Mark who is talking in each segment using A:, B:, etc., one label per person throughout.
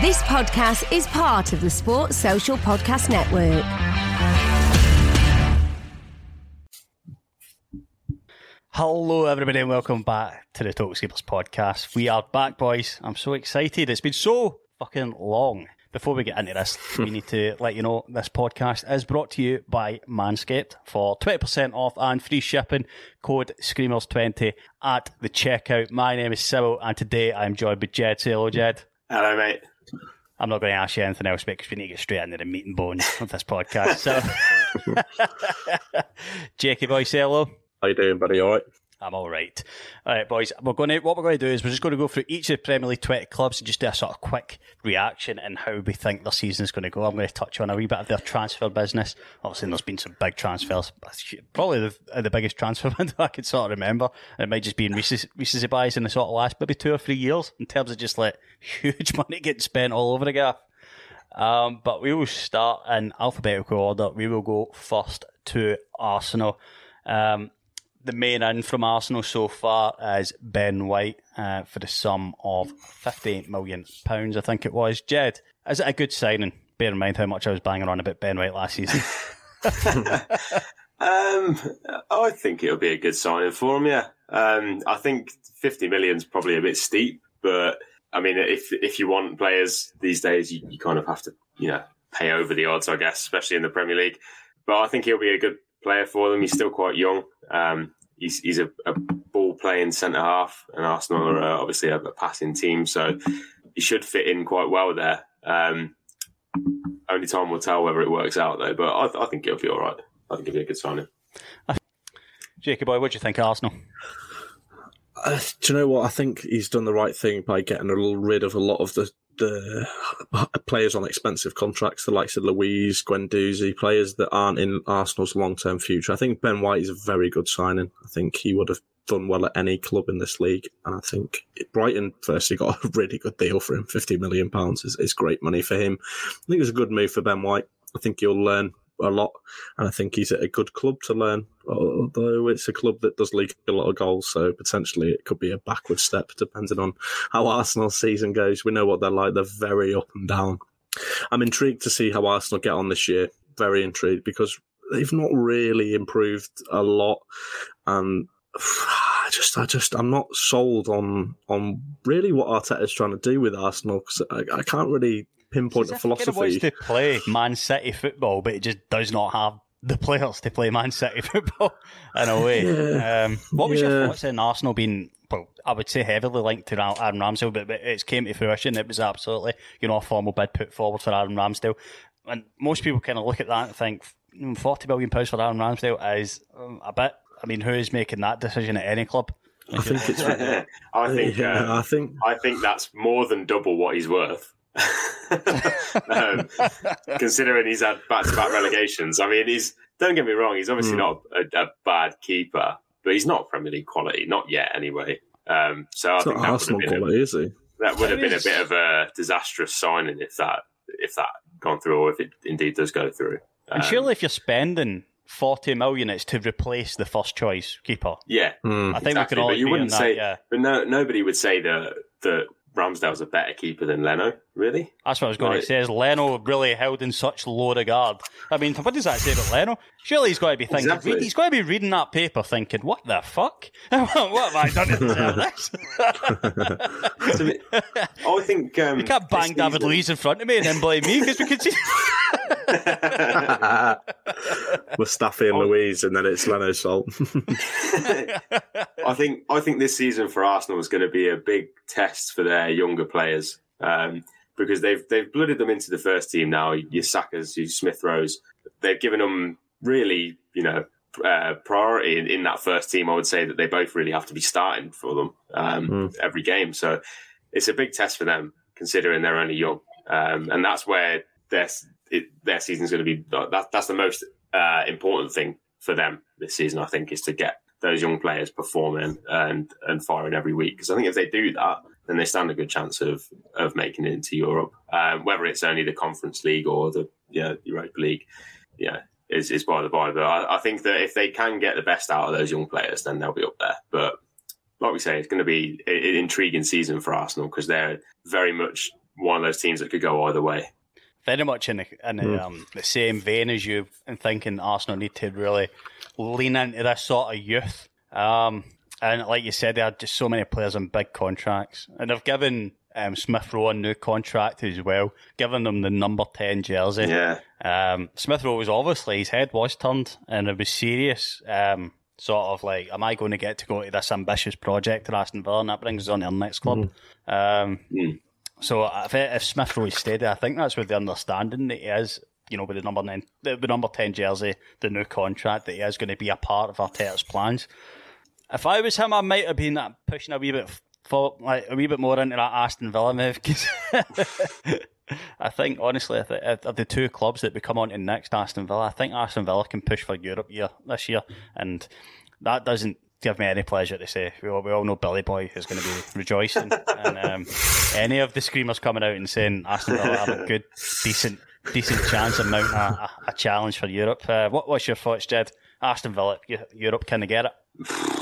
A: This podcast is part of the Sports Social Podcast Network.
B: Hello, everybody, and welcome back to the Talkscapers podcast. We are back, boys. I'm so excited. It's been so fucking long. Before we get into this, we need to let you know this podcast is brought to you by Manscaped for 20% off and free shipping. Code Screamers20 at the checkout. My name is Sybil, and today I'm joined by Jed. Say hello, Jed.
C: Hello, mate.
B: I'm not going to ask you anything else because we need to get straight into the meat and bones of this podcast. So, Jakey boy, say hello.
C: How you doing, buddy? All right.
B: I'm all right. All right, boys. We're going to what we're going to do is we're just going to go through each of the Premier League 20 clubs and just do a sort of quick reaction and how we think their season is going to go. I'm going to touch on a wee bit of their transfer business. Obviously, there's been some big transfers. Probably the, the biggest transfer window I can sort of remember. It might just be in recent buys in the sort of last maybe two or three years in terms of just like huge money getting spent all over again. Um, but we will start in alphabetical order. We will go first to Arsenal. Um, the main in from Arsenal so far is Ben White uh, for the sum of £58 million, I think it was. Jed, is it a good signing? Bear in mind how much I was banging on about Ben White last season.
C: um, I think it'll be a good signing for him, yeah. Um, I think 50 million is probably a bit steep, but I mean, if if you want players these days, you, you kind of have to, you know, pay over the odds, I guess, especially in the Premier League. But I think he'll be a good player for them. He's still quite young. Um, he's he's a, a ball playing centre half, and Arsenal are uh, obviously a, a, passing team, so he should fit in quite well there. Um, only time will tell whether it works out though, but I, I think it'll be all right. I think it'll be a good signing.
B: Jacob, boy, what do you think of Arsenal?
D: Uh, do you know what? I think he's done the right thing by getting a little rid of a lot of the the players on expensive contracts, the likes of Luiz, Guendouzi, players that aren't in Arsenal's long term future. I think Ben White is a very good signing. I think he would have done well at any club in this league. And I think Brighton firstly got a really good deal for him. £50 million is, is great money for him. I think it's a good move for Ben White. I think he'll learn a lot, and I think he's at a good club to learn. Although it's a club that does leak a lot of goals, so potentially it could be a backward step depending on how Arsenal's season goes. We know what they're like; they're very up and down. I'm intrigued to see how Arsenal get on this year. Very intrigued because they've not really improved a lot, and I just, I just, I'm not sold on on really what Arteta's trying to do with Arsenal because I, I can't really pinpoint a philosophy.
B: wants to play Man City football, but it just does not have the players to play Man City football in a way. Yeah. Um, what was yeah. your thoughts on Arsenal being, well, I would say heavily linked to Aaron Ramsdale, but, but it came to fruition. It was absolutely, you know, a formal bid put forward for Aaron Ramsdale. And most people kind of look at that and think, hmm, £40 million for Aaron Ramsdale is um, a bit. I mean, who is making that decision at any club?
D: I think it's.
C: I think. Yeah,
D: uh, I think.
C: I think that's more than double what he's worth. um, considering he's had back-to-back relegations, I mean, he's don't get me wrong, he's obviously
D: Hmm.
C: not a, a bad keeper, but he's not Premier League quality, not yet anyway. Um, so I
D: It's
C: think
D: not
C: that would,
D: Arsenal
C: have been a,
D: quality, is he?
C: that would have been a bit of a disastrous signing if that if that gone through, or if it indeed does go through.
B: And
C: Um,
B: surely, if you're spending forty million, it's to replace the first choice keeper.
C: yeah,
D: Hmm.
B: I think
C: exactly.
B: we can all
C: but you
B: agree
C: wouldn't
B: on
C: say,
B: that. Yeah,
C: but no, nobody would say that that Ramsdale's a better keeper than Leno, really.
B: that's what I was going
C: Right.
B: to say. Is Leno really held in such low regard? I mean, what does that say about Leno? Surely he's got to be thinking.
C: Exactly.
B: he's got to be reading that paper, thinking, "What the fuck? what have I done to deserve this?"
C: So, I think um,
B: you can't bang David
C: season-
B: Luiz in front of me and then blame me because we could see.
D: Mustafi and Luiz, and then it's Leno's fault.
C: I think I think this season for Arsenal is going to be a big test for their younger players um, because they've they've blooded them into the first team now. Your Sakas, your Smith Rowe, they've given them really you know uh, priority in, in that first team. I would say that they both really have to be starting for them um, every game. So it's a big test for them considering they're only young, um, and that's where their it, their season's going to be. That, that's the most uh, important thing for them this season. I think is to get those young players performing and and firing every week. Because I think if they do that, then they stand a good chance of of making it into Europe. Um, whether it's only the Conference League or the yeah Europa League, yeah. Is, is by the by, but I, I think that if they can get the best out of those young players, then they'll be up there. But like we say, it's going to be an intriguing season for Arsenal because they're very much one of those teams that could go either way.
B: very much in the, in the, um, the same vein as you and thinking Arsenal need to really lean into this sort of youth. Um, and like you said, they had just so many players on big contracts, and they've given um, Smith Rowe a new contract as well, giving them the number ten jersey.
C: Yeah,
B: Um, Smith Rowe was obviously his head was turned, and it was serious. Um, sort of like, am I going to get to go to this ambitious project at Aston Villa? And that brings us on to our next club. Um, So if, if Smith Rowe stayed there, I think that's with the understanding that he is, you know, with the number nine, the, the number ten jersey, the new contract that he is going to be a part of Arteta's plans. If I was him, I might have been uh, pushing a wee bit for like a wee bit more into that Aston Villa move I think honestly, of the two clubs that we come on to next, Aston Villa, I think Aston Villa can push for Europe year this year, and that doesn't give me any pleasure to say. We all, we all know Billy Boy is going to be rejoicing, and um, any of the screamers coming out and saying Aston Villa have a good, decent, decent chance of mounting a, a, a challenge for Europe. Uh, what what's your thoughts, Jed? Aston Villa, Europe, can they get it?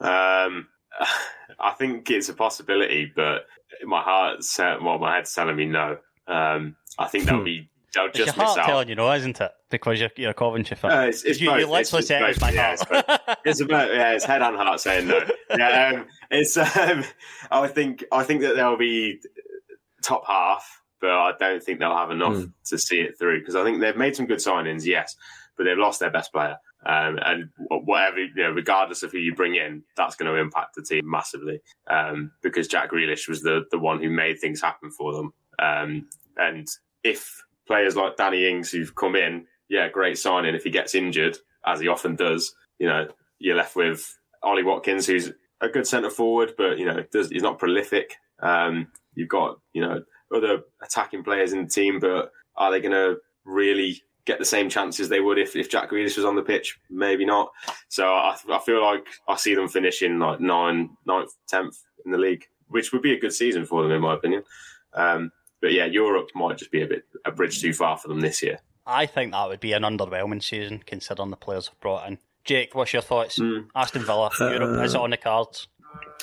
C: Um, I think it's a possibility, but my heart, well, my head's telling me no. Um, I think that'll be, they'll
B: It's your
C: just miss
B: heart
C: out.
B: telling you no, isn't it? Because you're, you're a Coventry fan.
C: Uh, it's, it's
B: you,
C: both.
B: you literally
C: it's, it's
B: it's my
C: yeah,
B: heart.
C: It's, both. It's about yeah, it's head and heart saying no. Yeah, um, it's. Um, I think I think that they'll be top half, but I don't think they'll have enough to see it through because I think they've made some good signings, yes, but they've lost their best player. Um, and whatever, you know, regardless of who you bring in, that's going to impact the team massively. Um, because Jack Grealish was the the one who made things happen for them. Um, and if players like Danny Ings who've come in, yeah, great signing. If he gets injured, as he often does, you know, you're left with Ollie Watkins, who's a good centre forward, but you know, does, he's not prolific. Um, you've got you know other attacking players in the team, but are they going to really get the same chances they would if, if Jack Grealish was on the pitch? Maybe not. So I, I feel like I see them finishing like nine, ninth, tenth in the league, which would be a good season for them, in my opinion. Um, but yeah, Europe might just be a bit a bridge too far for them this year.
B: I think that would be an underwhelming season considering the players have brought in. Jake, what's your thoughts? Aston Villa, Europe, is it on the cards?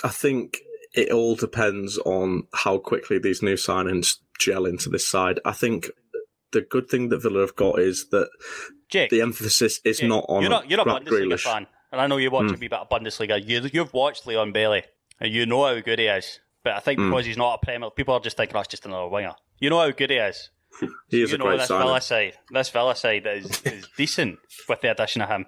D: I think it all depends on how quickly these new signings gel into this side. I think the good thing that Villa have got is that
B: Jake,
D: the emphasis is
B: Jake,
D: not on
B: you're not you're a Bundesliga
D: Grealish.
B: fan, and I know you watch
D: Mm.
B: bit of Bundesliga. You you've watched Leon Bailey, and you know how good he is. But I think
D: Mm.
B: because he's not a Premier, people are just thinking, "Oh, it's just another winger." You know how good he is.
D: He is
B: you
D: a
B: know
D: great
B: this
D: signing.
B: Villa side. This Villa side is, is decent with the addition of him.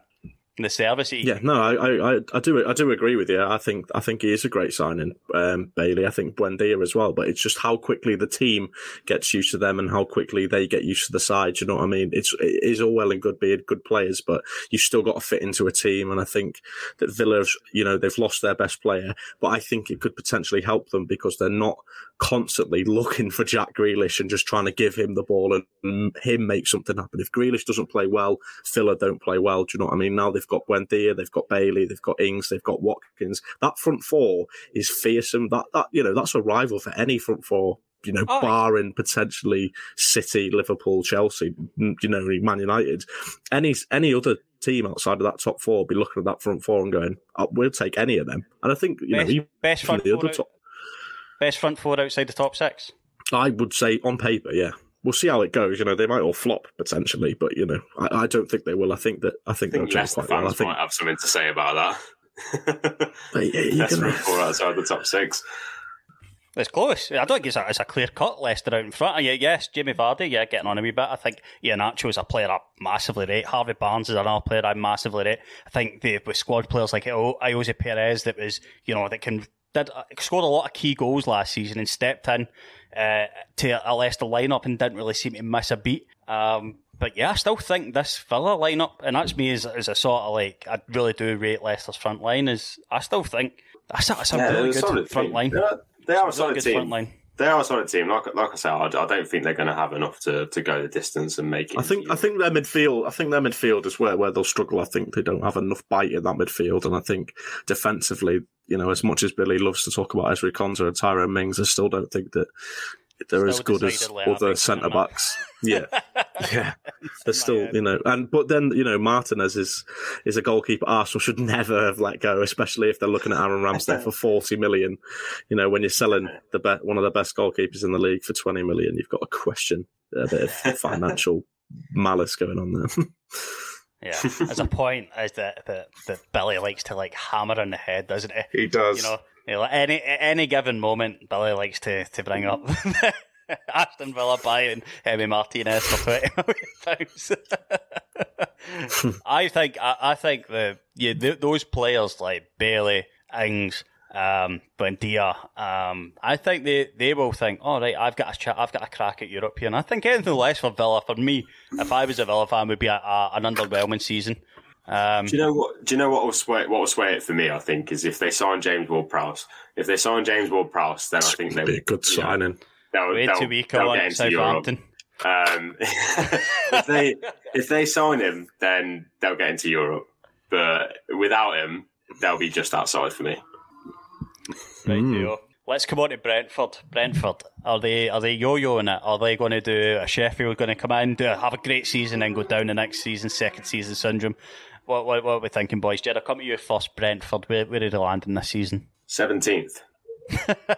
B: The service. He,
D: Yeah, no, I, I, I do, I do agree with you. I think, I think he is a great signing, um, Bailey. I think Buendia as well. But it's just how quickly the team gets used to them and how quickly they get used to the side. You know what I mean? It's, it is all well and good being good players, but you've still got to fit into a team. And I think that Villa, you know, they've lost their best player, but I think it could potentially help them because they're not constantly looking for Jack Grealish and just trying to give him the ball and him make something happen. If Grealish doesn't play well, Villa don't play well. Do you know what I mean? Now they've got Buendia, they've got Bailey, they've got Ings, they've got Watkins. That front four is fearsome. That that you know that's a rival for any front four. You know,
B: Oh,
D: barring potentially City, Liverpool, Chelsea, you know, Man United, any any other team outside of that top four be looking at that front four and going, oh, "We'll take any of them." And I think you
B: best,
D: know,
B: best front
D: the other
B: out-
D: top,
B: best front four outside the top six.
D: I would say on paper, yeah. We'll see how it goes. You know, they might all flop potentially, but you know, I, I don't think they will. I think that I think,
C: I think
D: they'll
C: Leicester
D: do quite well. I think
C: might have something to say about that.
D: But yeah,
C: Leicester
D: gonna-
C: four outside the top six.
B: It's close. I don't think it's a, it's a clear cut Leicester out in front. Yeah, yes, Jimmy Vardy, yeah, getting on a wee bit. I think Iheanacho is a player I massively rate. Harvey Barnes is another player I massively rate. I think they, with squad players like Ayoze Perez that was, you know, that can did uh, scored a lot of key goals last season and stepped in uh, to a Leicester lineup and didn't really seem to miss a beat. Um, but yeah, I still think this Villa lineup, and that's me as, as a sort of like, I really do rate Leicester's front line. Is I still think that's a, that's a
C: Yeah,
B: really good front
C: team.
B: line.
C: They are, they are a solid
B: good
C: team.
B: front line.
C: They are a solid team. Like like I said, I, I don't think they're going to have enough to, to go the distance and make it.
D: I think I think their midfield. I think their midfield is where where they'll struggle. I think they don't have enough bite in that midfield, and I think defensively, you know, as much as Billy loves to talk about Ezri Konsa and Tyrone Mings, I still don't think that they're as good as
B: decidedly happy
D: other centre backs. Yeah, yeah, they're still
B: head.
D: you know, and but then you know, Martinez is is a goalkeeper Arsenal should never have let go, especially if they're looking at Aaron Ramsdale for forty million. You know, when you're selling the be- one of the best goalkeepers in the league for twenty million, you've got a question a bit of financial malice going on there.
B: Yeah, there's a point is that, that that Billy likes to like hammer on the head, doesn't he?
D: He does.
B: You know, know, any any given moment, Billy likes to, to bring up Aston Villa buying Emi Martinez for twenty million pounds. I think I, I think the yeah th- those players like Bailey, Ings, um, Buendia, um, I think they, they will think, all right, I've got a ch- I've got a crack at Europe here, and I think anything less for Villa for me, if I was a Villa fan, would be a, a, an underwhelming season. Um,
C: Do you know what? Do you know what will sway what will sway it for me? I think is if they sign James Ward-Prowse. If they sign James Ward-Prowse, then I think they would
D: be a good
C: you know,
D: signing.
C: They'll,
B: way
C: they'll,
B: too weak
C: they'll
B: on
C: get into Europe.
B: Southampton.
C: Um, if they if they sign him, then they'll get into Europe. But without him, they'll be just outside for me.
B: Right. Theo. Let's come on to Brentford. Brentford, are they are they yo-yoing it? Are they going to do a Sheffield going to come in, do have a great season, and go down the next season, second season syndrome? What what, what are we thinking, boys? Jed, I'll come to you first. Brentford, where where are they landing this season?
C: Seventeenth.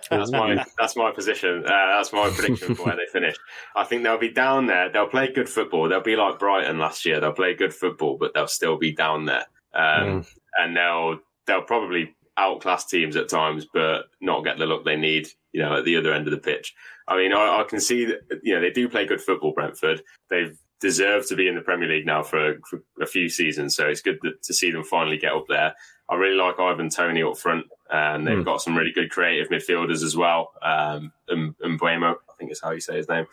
C: That's my that's my position. Uh, that's my prediction for where they finish. I think they'll be down there. They'll play good football. They'll be like Brighton last year. They'll play good football, but they'll still be down there. Um, And they'll they'll probably outclass teams at times, but not get the look they need. You know, at the other end of the pitch. I mean, I, I can see that you know they do play good football. Brentford. They've deserved to be in the Premier League now for, for a few seasons, so it's good that, to see them finally get up there. I really like Ivan Toney up front, and they've got some really good creative midfielders as well. Um, and, and Buemo, I think is how you say his name.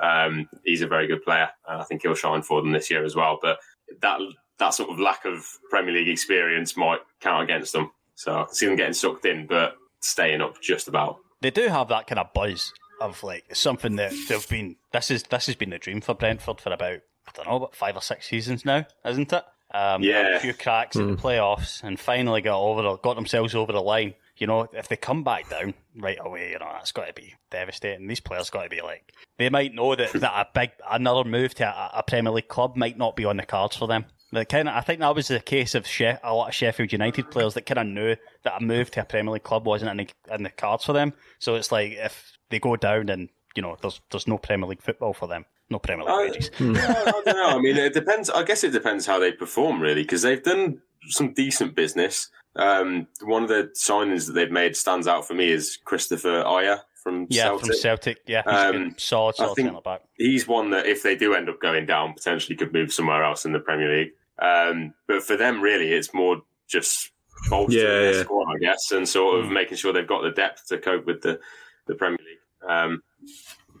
C: Um, he's a very good player, and I think he'll shine for them this year as well. But that that sort of lack of Premier League experience might count against them. So I can see them getting sucked in, but staying up just about.
B: They do have that kind of buzz of like something that they've been. This is this has been a dream for Brentford for about I don't know, about five or six seasons now, isn't it? Um,
C: Yeah.
B: a few cracks in the playoffs and finally got over, got themselves over the line. You know, if they come back down right away, you know that's got to be devastating. These players got to be like they might know that, that a big another move to a, a Premier League club might not be on the cards for them. The kind of, I think that was the case of She- a lot of Sheffield United players that kind of knew that a move to a Premier League club wasn't in the, in the cards for them. So it's like if they go down and you know there's there's no Premier League football for them, no Premier League
C: I,
B: wages.
C: I don't know. I mean, it depends. I guess it depends how they perform, really, because they've done some decent business. Um, one of the signings that they've made stands out for me is Kristoffer Ajer from
B: Yeah,
C: Celtic.
B: from Celtic. Yeah, he's a
C: Um,
B: good, solid,
C: I
B: solid
C: think-
B: centre back.
C: He's one that, if they do end up going down, potentially could move somewhere else in the Premier League. Um, but for them, really, it's more just bolstering
D: Yeah,
C: their
D: yeah.
C: squad, I guess, and sort of making sure they've got the depth to cope with the, the Premier League. Um,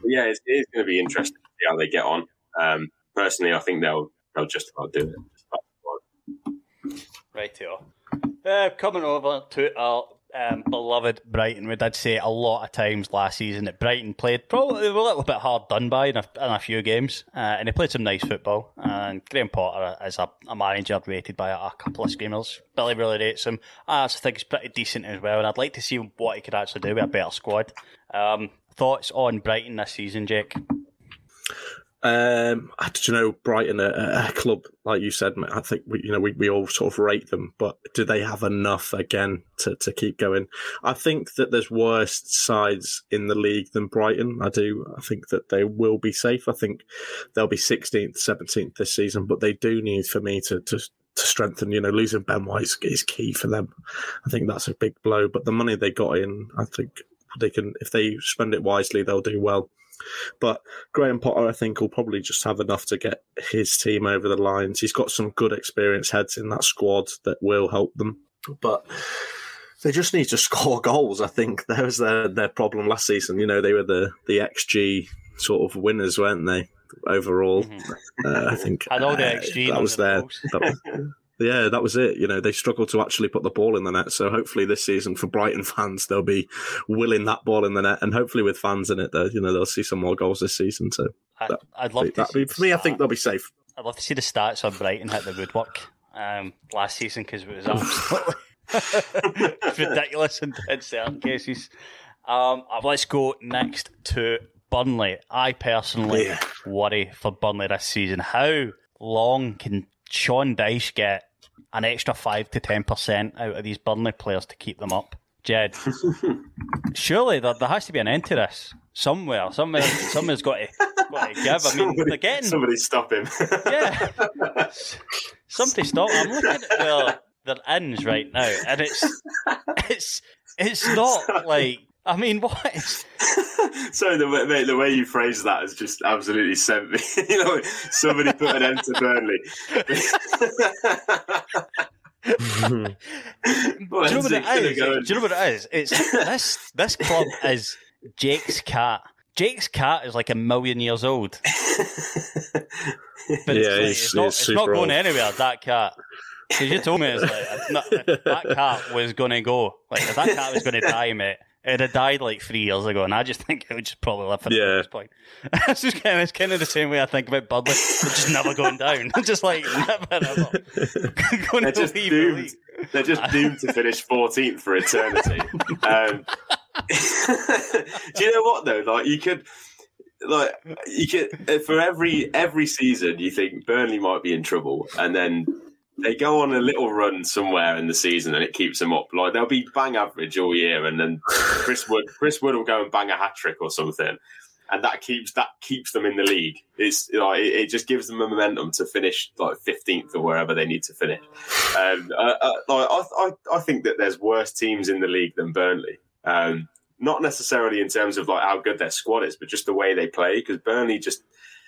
C: yeah, it's, it is going to be interesting to see how they get on. Um, personally, I think they'll they'll just about do it.
B: Right here. Uh, coming over to our um, beloved Brighton, we did say a lot of times last season that Brighton played probably a little bit hard done by in a, in a few games, uh, and they played some nice football. And Graham Potter is a, a manager rated by a, a couple of screamers. Billy really rates him. I also think he's pretty decent as well, and I'd like to see what he could actually do with a better squad. Um, thoughts on Brighton this season, Jake?
D: Um, I do you know Brighton, a, a club like you said, I think we, you know, we, we all sort of rate them, but do they have enough again to, to keep going? I think that there's worse sides in the league than Brighton. I do. I think that they will be safe. I think they'll be 16th, 17th this season, but they do need for me to, to, to strengthen, you know, losing Ben White is, is key for them. I think that's a big blow, but the money they got in, I think they can, if they spend it wisely, they'll do well. But Graham Potter, I think, will probably just have enough to get his team over the lines. He's got some good experienced heads in that squad that will help them. But they just need to score goals. I think that was their, their problem last season. You know, they were the, the XG sort of winners, weren't they? Overall, uh, I think
B: I know the
D: uh,
B: XG
D: that was
B: number
D: their. that was- yeah, that was it. You know, they struggled to actually put the ball in the net. So hopefully this season for Brighton fans, they'll be willing that ball in the net, and hopefully with fans in it, they you know they'll see some more goals this season. So
B: I,
D: that-
B: I'd love to
D: that,
B: see
D: for me, I think they'll be safe.
B: I'd love to see the stats on Brighton hit the woodwork um, last season because it was absolutely ridiculous in, in certain cases. Um, uh, let's go next to Burnley. I personally
D: Yeah.
B: worry for Burnley this season. How long can Sean Dyche get an extra five to ten percent out of these Burnley players to keep them up? Jed, surely there, there has to be an end to this somewhere. Somewhere, somewhere's got to, got to give. I mean,
C: somebody,
B: they're getting
C: somebody stop him.
B: yeah. Somebody stop. I'm looking at their their ins right now, and it's it's it's not like I mean, what is
C: so the way, mate, the way you phrase that has just absolutely sent me. you know, somebody put an end to Burnley.
B: do you know what
C: it
B: it
C: gonna
B: is?
C: go?
B: Do you know what it is? It's this this club is Jake's cat. Jake's cat is like a million years old. But it's,
D: Yeah,
B: like,
D: he's-
B: it's not, it's not going
D: old.
B: anywhere, that cat. Because you told me it's like, not- that cat was going to go, like, if that cat was going to die, mate, it'd have died like three years ago, and I just think it would just probably live for
D: Yeah.
B: this point. it's just kind of, it's kind of the same way I think about Budley. They're just never going down. just like, never, ever. going
C: They're
B: to
C: just doomed. They're just doomed to finish 14th for eternity. Um, do you know what though? Like you could, like you could for every every season you think Burnley might be in trouble, and then they go on a little run somewhere in the season and it keeps them up. Like they'll be bang average all year, and then Chris Wood Chris Wood will go and bang a hat trick or something. And that keeps that keeps them in the league. It's like it, it just gives them a momentum to finish like fifteenth or wherever they need to finish. Um, uh, uh, like, I, I, I think that there's worse teams in the league than Burnley. Um, not necessarily in terms of like how good their squad is, but just the way they play. Because Burnley just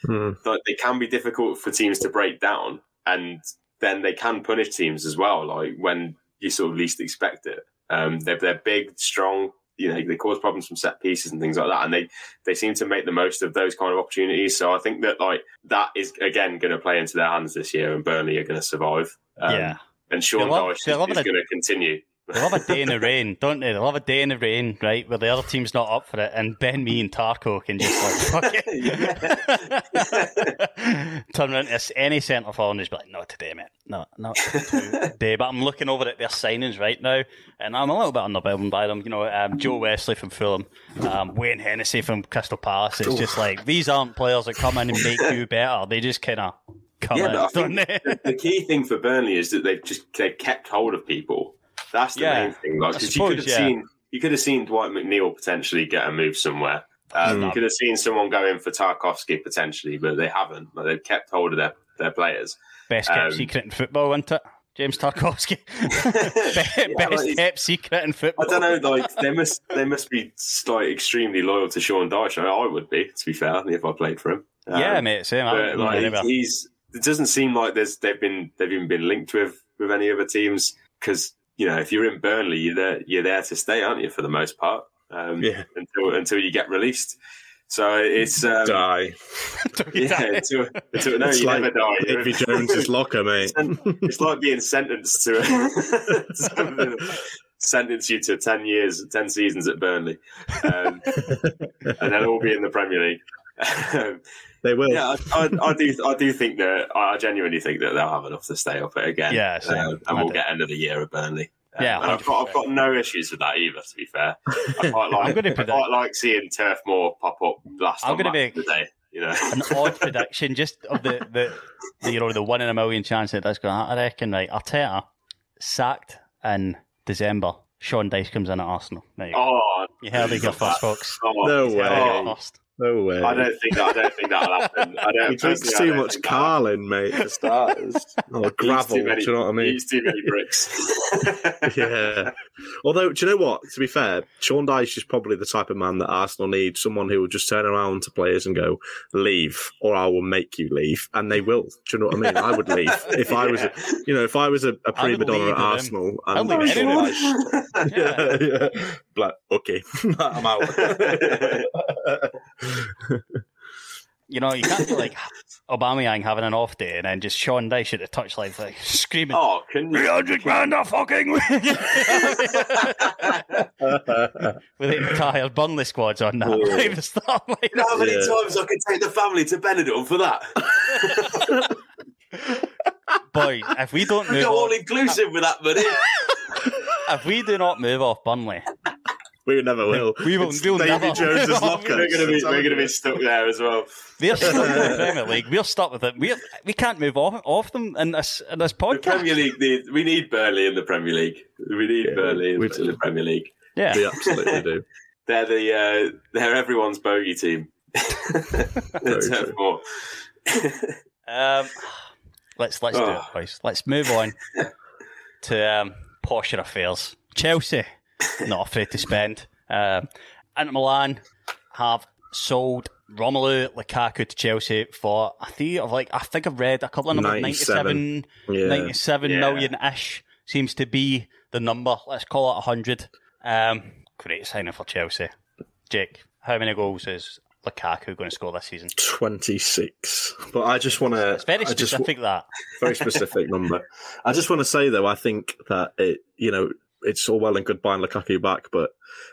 D: Hmm.
C: like they can be difficult for teams to break down, and then they can punish teams as well. Like when you sort of least expect it. Um, they're they're big, strong. You know, they cause problems from set pieces and things like that, and they they seem to make the most of those kind of opportunities. So I think that like that is again going to play into their hands this year, and Burnley are going to survive. Um,
B: Yeah.
C: and Sean Dyche is, is going to continue.
B: They love a day in the rain, don't they? They love a day in the rain, right? Where the other team's not up for it, and Ben Mee, and Tarko can just like fuck it. Turn around to any centre forward and just be like, "Not today, mate. No, not today." But I'm looking over at their signings right now, and I'm a little bit underwhelmed by them. You know, um, Joe Wesley from Fulham, um, Wayne Hennessey from Crystal Palace. It's just like these aren't players that come in and make you better. They just kind of come
C: Yeah,
B: in,
C: but I think the, the key thing for Burnley is that they've just they've kept hold of people. That's the
B: Yeah,
C: main thing. Like,
B: I
C: 'cause you could have
B: yeah.
C: seen you could have seen Dwight McNeil potentially get a move somewhere. Um, You could have seen someone go in for Tarkowski potentially, but they haven't. Like, they've kept hold of their, their players.
B: Best kept
C: Um,
B: secret in football, isn't it? James Tarkowski. Be- Best
C: like-
B: kept secret in football.
C: I don't know. Like they must they must be like extremely loyal to Sean Dyche. I, I would be, to be fair, if I played for him. Um,
B: yeah, mate, same.
C: But, like, he's it doesn't seem like there's they've been they've even been linked with with any other teams because you know if you're in Burnley, you're there you're there to stay, aren't you? For the most part, um,
D: Yeah.
C: until until you get released. So it's um,
D: Die.
C: yeah, until, until, no,
D: it's
C: you
D: like
C: never die.
D: Davy Jones's locker, mate.
C: it's like being sentenced to something sentence you to 10 years 10 seasons at burnley um, and then all be in the premier league Um,
D: They will.
C: yeah I, I, I do i do think that i genuinely think that they'll have enough to stay up it again
B: Yeah, same.
C: Um,
B: I
C: and we'll
B: do.
C: get another year of burnley Um,
B: Yeah,
C: and I've got, I've got no issues with that either. To be fair, I quite like,
B: I'm gonna
C: I quite like seeing Turf Moor pop up last
B: I'm gonna
C: be
B: make-
C: of day. You know,
B: An odd prediction, just of the, the, the you know the one in a million chance that that's going. to I reckon right. Arteta sacked in December. Sean Dyche comes in at Arsenal. There you, go.
C: oh,
B: you heard it here first, folks.
C: oh,
D: No
B: You heard
D: way.
B: first.
D: No way.
C: I don't think that. I don't think that'll happen. I don't.
D: He drinks too
C: don't
D: much
C: think that-
D: Carlin, mate, for starters. or gravel,
C: many-
D: do you know what I mean?
C: He's too many bricks.
D: yeah. Although, do you know what? To be fair, Sean Dyche is probably the type of man that Arsenal need. Someone who will just turn around to players and go, leave, or I will make you leave. And they will. Do you know what I mean? I would leave. If I was, a, you know, if I was a, a
B: I would
D: prima donna at
B: with him.
D: Arsenal.
B: I'd
D: And
B: leave
D: Sean. Dyche- yeah, yeah. Like, okay, I'm out.
B: You know, you can't be like Aubameyang having an off day and then just Sean Dyche at the touchline like screaming,
C: oh, can you?
B: 300 grand a fucking win! With the entire Burnley squad's on now.
D: Oh.
B: Right, the start line.
C: You know how many
D: Yeah.
C: times I could take the family to Benidorm for that?
B: Boy, if we don't move
C: Go all inclusive with that money.
B: if we do not move off Burnley,
D: we never will.
B: We will-
D: It's
B: we'll
D: Davy
B: never-
D: Jones's locker.
C: we're gonna be we're gonna be stuck there as well.
B: they're stuck in the Premier League. We're stuck with it. We're, we can't move off, off them in this in this
C: The
B: podcast.
C: Premier League, need, we need Burnley in the Premier League. We need
D: Yeah,
C: Burnley in,
D: we
C: in the Premier League.
B: Yeah,
D: We absolutely do.
C: They're the uh, they're everyone's bogey team.
D: Very
C: Turf
D: true.
C: Moor.
B: Um, let's let's do it,
C: Oh.
B: boys. Let's move on to um, posher affairs. Chelsea, not afraid to spend. Um, Inter Milan have sold Romelu Lukaku to Chelsea for I think of like I think I've read a couple of numbers
D: 97.
B: 97,
D: Yeah.
B: 97
C: Yeah.
B: million ish seems to be the number. Let's call it hundred. Um, great signing for Chelsea. Jake, how many goals is Lukaku going to score this season?
D: 26. But I just want to.
B: It's very
D: I just,
B: specific that.
D: very specific number. I just want to say though, I think that it, you know, it's all well and good buying Lukaku back, but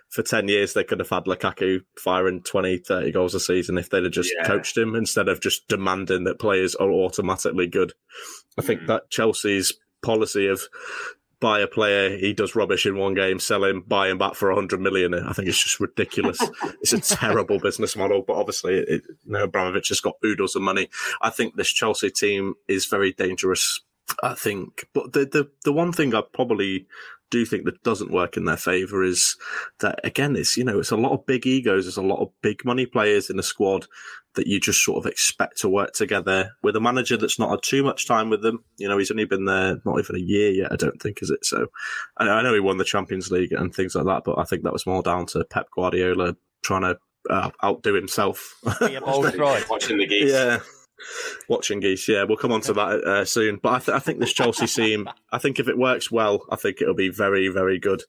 D: for 10 years they could have had Lukaku firing 20, 30 goals a season if they'd have just
C: Yeah.
D: coached him instead of just demanding that players are automatically good. I think hmm. that Chelsea's policy of buy a player, he does rubbish in one game, sell him, buy him back for 100 million. I think it's just ridiculous. it's a terrible business model, but obviously, it, you know, Abramovich has got oodles of money. I think this Chelsea team is very dangerous. I think, but the the the one thing I probably do think that doesn't work in their favour is that again, it's you know, it's a lot of big egos. There's a lot of big money players in the squad that you just sort of expect to work together with a manager that's not had too much time with them. You know, he's only been there not even a year yet. I don't think is it. So, I I know he won the Champions League and things like that, but I think that was more down to Pep Guardiola trying to uh, outdo himself.
B: Be a bold fraud.
C: Watching the geese.
D: Yeah. Watching geese, yeah, we'll come on to that uh, soon. But I, th- I think this Chelsea team, I think if it works well, I think it'll be very, very good.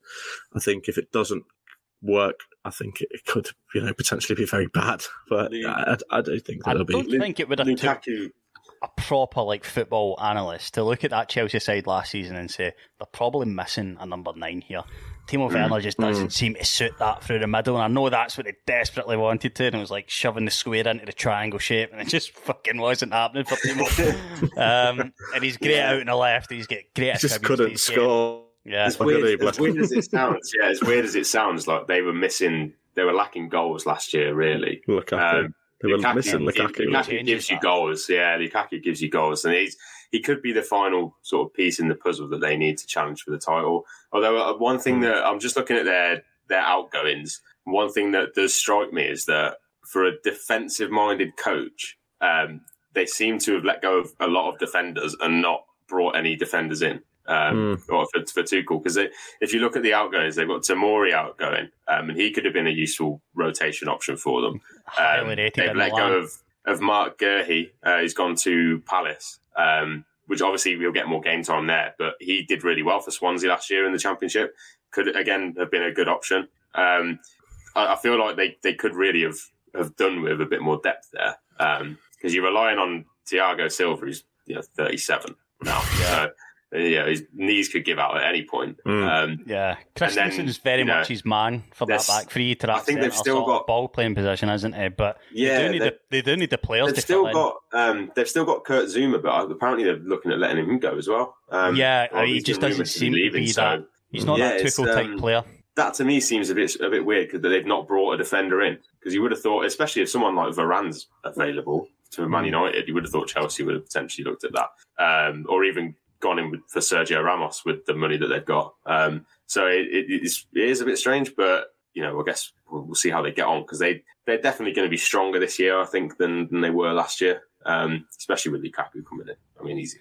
D: I think if it doesn't work, I think it could, you know, potentially be very bad. But I, I, I do think that
B: I
D: it'll
B: don't
D: be.
B: think it would have took
C: Lukaku.
B: a proper like football analyst to look at that Chelsea side last season and say they're probably missing a number nine here. Timo Werner just doesn't seem to suit that through the middle, and I know that's what they desperately wanted to, and it was like shoving the square into the triangle shape, and it just fucking wasn't happening for Timo. um, and he's great out in the left. He's get great.
D: Just couldn't
B: these games.
D: score.
B: Yeah,
C: As weird, as weird as it sounds, yeah, as weird as it sounds, like they were missing, they were lacking goals last year. Really,
D: Lukaku.
C: Um,
D: they were
C: Lukaku,
D: missing Lukaku.
C: Lukaku
B: Changes
C: gives you goals. Yeah, Lukaku gives you goals, and he's he could be the final sort of piece in the puzzle that they need to challenge for the title. Although uh, one thing
D: Hmm.
C: that I'm just looking at their their outgoings, one thing that does strike me is that for a defensive minded coach, um, they seem to have let go of a lot of defenders and not brought any defenders in. Um,
D: Hmm.
C: or for, for Tuchel, because if you look at the outgoings, they've got Tomori outgoing, um, and he could have been a useful rotation option for them. Um, they've let go of of Marc Guehi. Uh, he's gone to Palace, um, which obviously we'll get more game time there. But he did really well for Swansea last year in the Championship. Could again have been a good option. Um, I, I feel like they, they could really have, have done with a bit more depth there because you're relying on Thiago Silva, who's you know 37 now. So, yeah, his knees could give out at any point. Um,
B: Yeah,
C: And then,
B: Christensen's very
C: you know,
B: much his man for that back three to that
C: I think they've still got-
B: ball playing position, isn't it? But
C: Yeah,
B: they do need
C: they-
B: the, they do need the players
C: They've
B: to
C: still
B: fill
C: got um, they've still got Kurt Zouma, but apparently they're looking at letting him go as well. Um,
B: Yeah,
C: or
B: he just doesn't
C: rumoured to be
B: seem to
C: leaving,
B: be
C: so-
B: that- He's not
C: Yeah,
B: that
C: it's,
B: Tuchel type
C: um,
B: player.
C: That to me seems a bit a bit weird because they've not brought a defender in because you would have thought, especially if someone like Varane's available to. Man United, you would have thought Chelsea would have potentially looked at that, um, or even gone in with, for Sergio Ramos with the money that they've got. Um, so it, it, is, it is a bit strange, but you know, I guess we'll, we'll see how they get on because they they're definitely going to be stronger this year, I think, than than they were last year, um, especially with Lukaku coming in. I mean, he's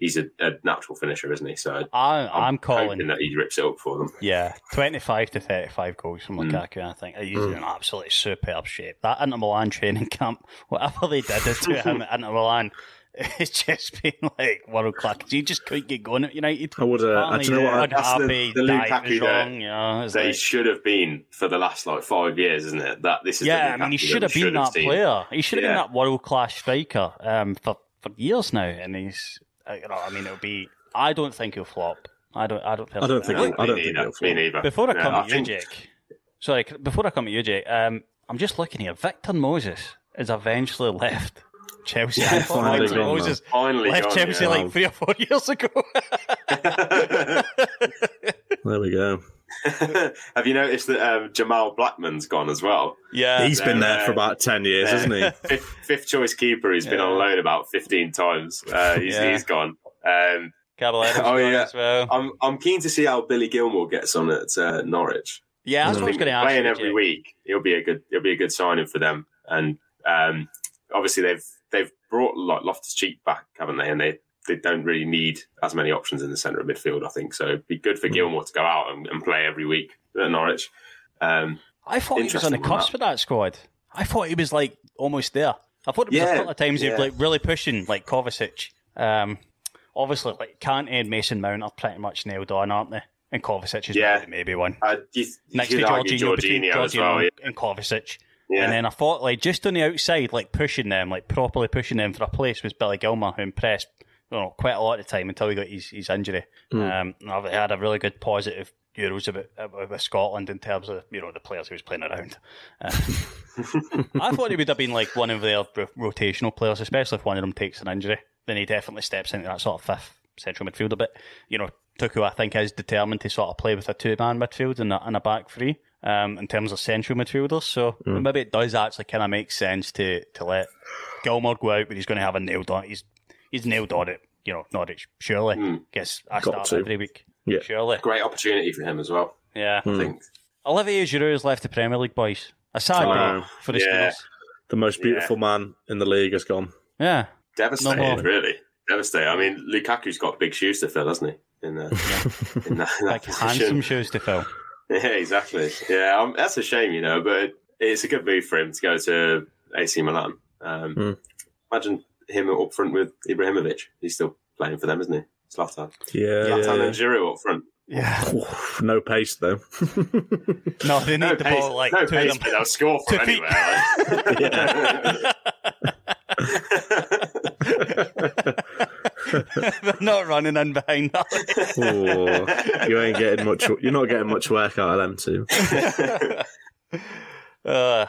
C: he's a, a natural finisher, isn't he? So
B: I, I'm, calling.
C: hoping that he rips it up for them.
B: Yeah, 25 to 35 goals from
C: Mm.
B: Lukaku, I think. He's in absolutely superb shape. That Inter Milan training camp, whatever they did to him at Inter Milan, it's just been like world class. He just couldn't get going at United.
D: I would, uh, I- do you know what?
C: That's the-
B: Unhappy,
C: the
B: diet
C: Lukaku
B: was
C: that-
B: wrong, you know. It's
C: that he
B: like-
C: should have been for the last like five years, isn't it? That this is the
B: yeah, I mean, he should have been that
C: seen.
B: player. He should have
C: Yeah.
B: been that world class striker um, for for years now, and he's, uh, you know, I mean, it'll be. I don't think he'll flop. I don't. I don't.
D: I don't think. I don't think he'll
C: Me
D: flop.
C: neither.
B: Before I come
C: I
B: to you,
C: think-
B: Jake. Sorry, c- before I come to you, Jake. Um, I'm just looking here. Victor Moses has eventually left Chelsea. I thought
D: Finally
B: Victor
D: gone, man.
B: Moses
C: Finally
B: left
C: gone,
B: Chelsea
C: yeah.
B: like three or four years ago.
D: There we go.
C: have you noticed that um, Jamal Blackman's gone as well?
B: yeah,
D: He's been there for about ten years, hasn't he?
C: Fifth, fifth choice keeper. He's been on loan about fifteen times. Uh, he's,
B: Yeah.
C: he's gone. Um,
B: Caballero's
C: Oh, yeah.
B: as well.
C: I'm I'm keen to see how Billy Gilmour gets on at uh, Norwich.
B: Yeah, that's what I was going to ask
C: playing every
B: Jake.
C: week. it'll be a good. He'll be a good signing for them. And um, obviously they've they've brought like Loftus Cheek back, haven't they? And they they don't really need as many options in the centre of midfield. I think so. It'd be good
B: Hmm.
C: for Gilmour to go out and, and play every week at Norwich. Um,
B: I thought he was on the cusp for that squad. I thought he was like almost there. I thought it was a
C: Yeah,
B: couple of times he was like really pushing like Kovacic. Um, obviously, like Kante and Mason Mount are pretty much nailed on, aren't they? And Kovacic is
C: Yeah.
B: maybe, maybe one.
C: uh, you, you
B: Next to
C: argue
B: Jorginho, between
C: as
B: Jorginho
C: well. Yeah.
B: and Kovacic.
C: Yeah.
B: And then I thought, like, just on the outside, like pushing them, like properly pushing them for a place was Billy Gilmour, who impressed you know, quite a lot of the time until he got his, his injury. Um, I've had a really good positive Euros about, about with Scotland in terms of you know the players he was playing around. Uh, I thought he would have been like one of their rotational players, especially if one of them takes an injury. Then he definitely steps into that sort of fifth central midfield a bit. You know, Tuku I think is determined to sort of play with a two man midfield and a, and a back three. Um, in terms of central midfielders, so maybe it does actually kind of make sense to to let Gilmour go out, but he's going to have a nailed on. He's he's nailed on it. You know, Norwich surely gets I
D: Got
B: start
D: to.
B: every week.
D: Yeah.
B: surely.
C: Great opportunity for him as well.
B: Yeah,
C: I think.
B: Olivier Giroud has left the Premier League, boys. A sad
D: Oh,
B: day for the
C: yeah.
B: Gunners.
D: The most beautiful man in the league has gone.
B: Yeah,
C: Devastated,
B: more.
C: really. Devastated. I mean, Lukaku's got big shoes to fill, hasn't he? In, uh, in that, in that
B: like
C: position.
B: handsome shoes to fill.
C: Yeah, exactly. Yeah, um, that's a shame, you know, but it's a good move for him to go to AC Milan. Um,
D: Hmm.
C: Imagine him up front with Ibrahimovic. He's still playing for them, isn't he? Zlatan.
D: Yeah,
C: Zlatan
D: yeah,
C: and Giroud up front.
B: Yeah,
D: Oof, no pace though.
B: no, they need
C: No
B: the
C: pace,
B: ball like
C: no
B: two
C: pace
B: of
C: but
B: them.
C: they'll score from
B: Two feet.
C: anywhere.
B: They're not running in behind that.
D: Oh, you ain't getting much. You're not getting much work out of them two.
B: Uh,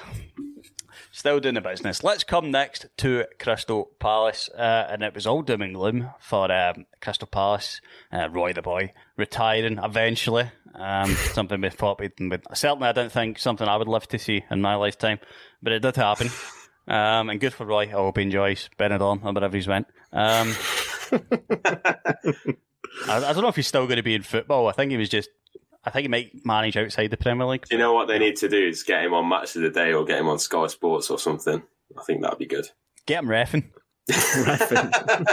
B: still doing the business. Let's come next to Crystal Palace, uh, and it was all doom and gloom for um, Crystal Palace. Uh, Roy the boy retiring eventually. Um, something we thought we'd certainly I don't think something I would love to see in my lifetime, but it did happen. Um, and good for Roy. I hope he enjoys Benidorm or wherever he's went. Um, I, I don't know if he's still going to be in football. I think he was just. I think he might manage outside the Premier League.
C: Do you know what they need to do is get him on Match of the Day or get him on Sky Sports or something. I think that'd be good.
B: Get him refing. Get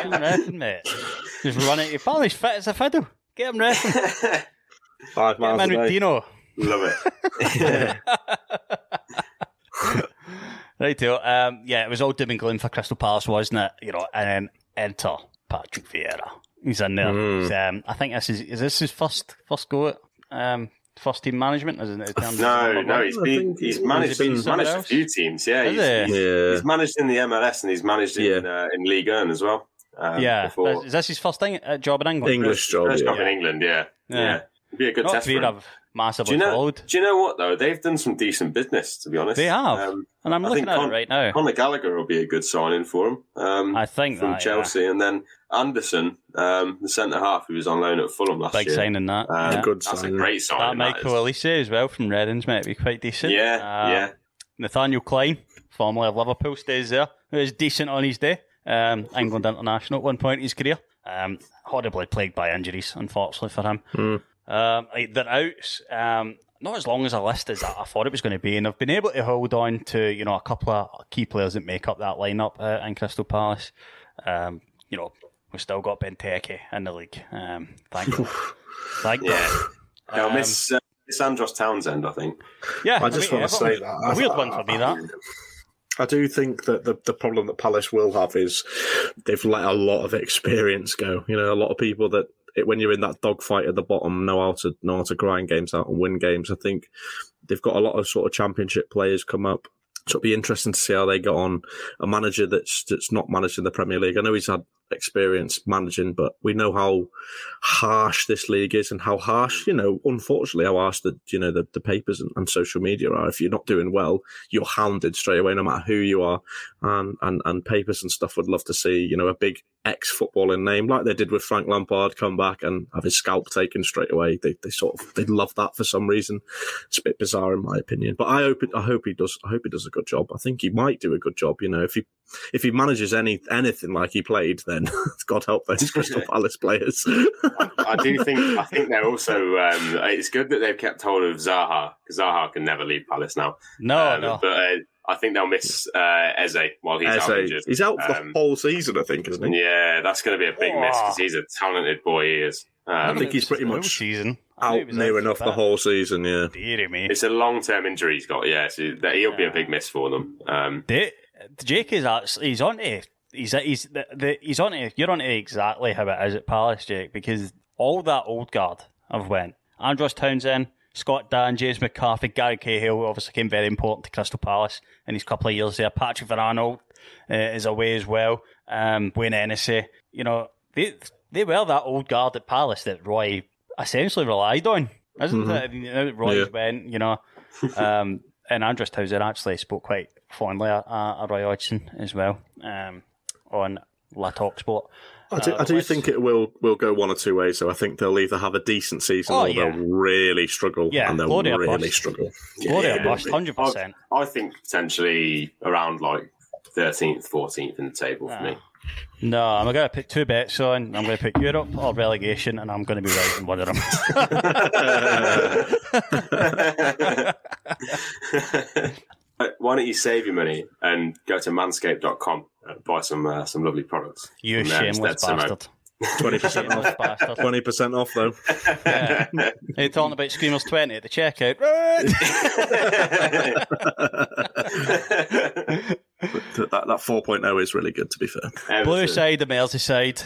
B: him refing, mate. Just run it. Your father's fit as a fiddle. Get him refing.
D: Five
B: Get him
D: miles
B: in
D: a
B: with
D: day.
B: Dino.
C: Love it.
B: Right, Right, Um, yeah, it was all doom and gloom for Crystal Palace, wasn't it? You know, and then enter Patrick Vieira. He's in there.
C: Mm.
B: He's, um, I think this is is this his first first go at um, first team management, isn't it? in terms of
C: No, no, he's been he's managed
B: been
C: he's
B: somewhere
C: managed a few teams. Yeah,
B: Is
C: he's,
B: he?
C: he's,
D: Yeah.
C: he's managed in the MLS and he's managed in uh, in League One as well. Um,
B: yeah.
C: before.
B: Is this his first thing, uh, job in England?
D: English job.
C: First
D: yeah.
C: job in England, yeah,
B: Yeah.
C: yeah, It'd be a good
B: Not
C: test. For him.
B: I've
C: Do
B: massively
C: you know?
B: followed.
C: Do you know what though? They've done some decent business, to be honest.
B: They have,
C: Um,
B: and I'm
C: I
B: looking at
C: Con-
B: it right now.
C: Conor Gallagher will be a good signing for him. Um,
B: I think
C: from
B: that,
C: Chelsea, and then Andersen, um, the centre half, who was on loan at Fulham last year.
B: Big
C: year.
B: signing that.
C: Um,
B: yeah.
D: good
C: That's
D: signing.
C: a great
B: That
C: signing. that
B: Michael
C: is.
B: Olise as well from Reddings might be quite decent.
C: Yeah,
B: Uh,
C: yeah.
B: Nathaniel Clyne, formerly of Liverpool, stays there. Who is decent on his day. Um, England international at one point in his career. Um, horribly plagued by injuries, unfortunately for him. Um, like, they're out. Um, not as long as a list as I thought it was going to be, and I've been able to hold on to you know a couple of key players that make up that lineup uh, in Crystal Palace. Um, you know, we've still got Benteke in the league. Um, thank you, thank you.
C: Yeah. They'll
B: Um,
C: miss, uh, miss Andros Townsend, I think.
B: Yeah,
D: I just
B: mean,
D: want to say that.
B: a weird one for me. That
D: I do think that the, the problem that Palace will have is they've let a lot of experience go. You know, a lot of people that it, when you're in that dogfight at the bottom know how to know how to grind games out and win games. I think they've got a lot of sort of championship players come up. So it'll be interesting to see how they get on. A manager that's that's not managed in the Premier League. I know he's had experience managing, but we know how harsh this league is and how harsh, you know, unfortunately, how harsh the you know the, the papers and, and social media are. If you're not doing well, you're hounded straight away, no matter who you are. And and and papers and stuff would love to see, you know, a big ex footballing name like they did with Frank Lampard come back and have his scalp taken straight away. They they sort of they love that for some reason. It's a bit bizarre in my opinion, but I hope I hope he does. I hope he does a good job. I think he might do a good job. You know, if he if he manages any anything like he played, then God help those Crystal Palace players.
C: I do think I think they're also. Um, it's good that they've kept hold of Zaha because Zaha can never leave Palace now.
B: no,
C: Um,
B: no.
C: But uh, I think they'll miss uh, Eze while he's out injured.
D: he's out for
C: Um,
D: the whole season, I think, isn't he?
C: Yeah, that's going to be a big miss because he's a talented boy. He is.
D: I
C: Um,
D: think he's pretty much
B: season. I knew he
D: out
B: was
D: near enough the whole season. Yeah.
B: Dear me.
C: it's a long term injury he's got. Yeah, so that he'll be a big miss for them. Um,
B: Da- Jake is actually he's on to he's he's the, the, he's on to you're on to exactly how it is at Palace, Jake, because all that old guard have went. Andros Townsend, Scott Dann, James McCarthy, Gary Cahill obviously came very important to Crystal Palace in his couple of years there. Patrick Van Aanholt uh, is away as well. Um, Wayne Hennessey, you know, they they were that old guard at Palace that Roy essentially relied on, isn't it? You know, Roy's
D: Yeah.
B: went, you know, um, and Andros Townsend actually spoke quite fondly of, uh, Roy Hodgson as well um, on La Talk Sport.
D: I do,
B: Uh,
D: I do think it will will go one or two ways. So I think they'll either have a decent season
B: Oh,
D: or
B: yeah.
D: they'll really struggle.
B: Yeah,
D: and they'll
B: Gloria
D: really
B: bust.
D: struggle.
B: Gloria
C: yeah,
B: bust, 100%.
C: I, I think potentially around like thirteenth, fourteenth in the table for me.
B: No, I'm going to put two bets on. I'm going to put Europe or relegation, and I'm going to be right in one of them.
C: Why don't you save your money and go to manscaped.com and buy some uh, some lovely products?
B: you shameless bastard.
D: Twenty percent off. Twenty percent off though.
B: Yeah. Are you talking about Screamers 20 at the checkout?
D: that that four oh is really good. To be fair,
B: Blue
C: Everton.
B: side of Merseyside.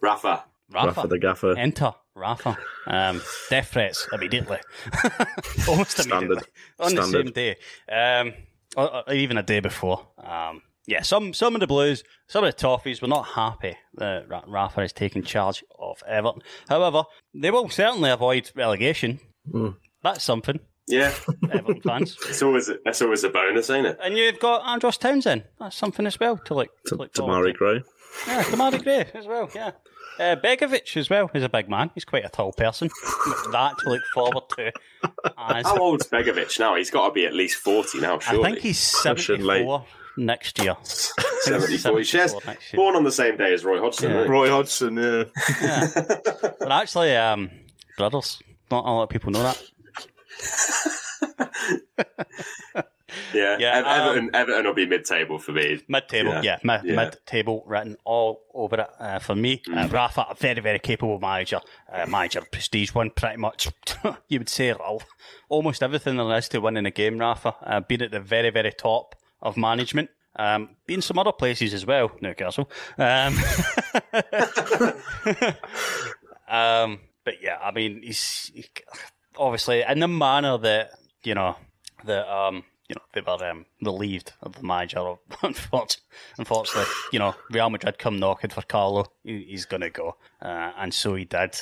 C: Rafa.
B: Rafa.
D: Rafa the gaffer.
B: Enter Rafa. Um, death threats immediately. Almost immediately.
D: Standard.
B: On the same day. Um, or, or even a day before. Um, yeah, some some of the Blues, some of the Toffees were not happy that Ra- Rafa is taking charge of Everton. However, they will certainly avoid relegation.
D: Hmm.
B: That's something,
C: Yeah,
B: Everton fans.
C: it's always it's always a bonus, ain't it?
B: And you've got Andros Townsend. That's something as well to like. to
D: To,
B: look
D: to
B: forward
D: Mari. Gray.
B: Yeah, Demarai Gray as well, yeah. Uh, Begovic as well is a big man. He's quite a tall person. that to look forward to. As,
C: How old's Begovic now? He's got to be at least forty now, Surely.
B: I think he's
D: Pushing
B: 74 next year.
C: seventy-four. He shares
B: next year.
C: born on the same day as Roy Hodgson. isn't?
D: Roy Hodgson. Yeah.
B: But actually, um, brothers. Not a lot of people know that.
C: Yeah,
B: Yeah, um,
C: Everton, Everton will be mid-table for me.
B: Mid-table,
C: Yeah.
B: yeah, mid,
C: Yeah.
B: mid-table written all over it uh, for me. Uh, Rafa, a very, very capable manager, uh, manager of prestige, won pretty much, you would say, all, almost everything there is to win in a game. Rafa, uh, been at the very, very top of management. Um, been some other places as well, Newcastle. Um, um, but yeah, I mean, he's he, obviously in the manner that you know that um, you know they were um, relieved of the manager. Unfortunately, you know Real Madrid come knocking for Carlo. He's going to go, uh, and so he did.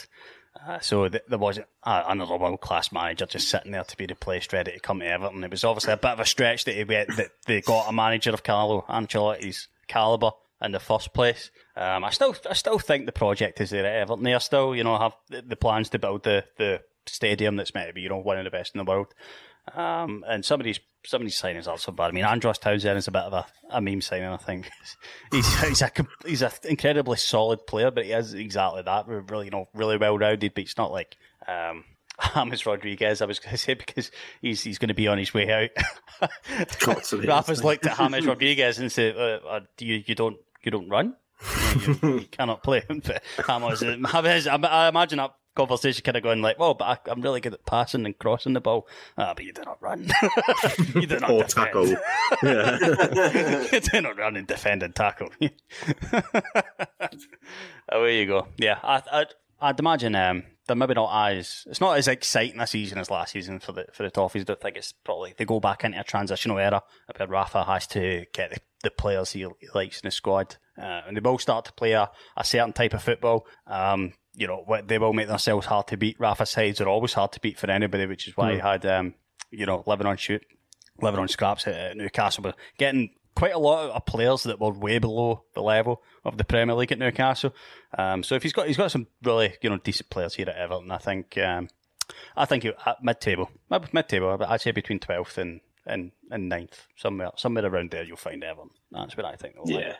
B: Uh, so th- there uh, another world class manager just sitting there to be replaced, ready to come to Everton. It was obviously a bit of a stretch that, he, that they got a manager of Carlo Ancelotti's caliber in the first place. Um, I still, I still think the project is there at Everton. They are still, you know, have the, the plans to build the, the stadium that's meant to be, you know, one of the best in the world. Um, and some some of these signings are also bad. I mean, Andros Townsend is a bit of a, a meme signing. I think he's he's a he's an incredibly solid player, but he is exactly that. We're really you know really well rounded, but it's not like um, James Rodriguez. I was going to say because he's he's going to be on his way out. Rafa's looked at James Rodriguez and said, uh, uh, "Do you you don't you don't run?" You, you, cannot play. Him. But James, I, I imagine that conversation kind of going like, well, but I, am really good at passing and crossing the ball. Ah, but you do not run. you do not
D: or tackle. Yeah.
B: you do not run and defend and tackle. Away you go. Yeah, I, I, I'd imagine um, they're maybe not as it's not as exciting a season as last season for the for the Toffees. I don't think it's probably they go back into a transitional era. Where Rafa has to get the, the players he, he likes in the squad, uh, and they will start to play a, a certain type of football. Um, you know, they will make themselves hard to beat. Rafa sides are always hard to beat for anybody, which is why
D: Mm.
B: he had, um, you know, living on shoot, living on scraps at, Newcastle, but getting quite a lot of players that were way below the level of the Premier League at Newcastle. Um, so if he's got he's got some really you know decent players here at Everton, I think um, I think he, at mid table, mid table, I'd say between twelfth and and and ninth, somewhere somewhere around there, you'll find Everton. That's what I think. they'll like.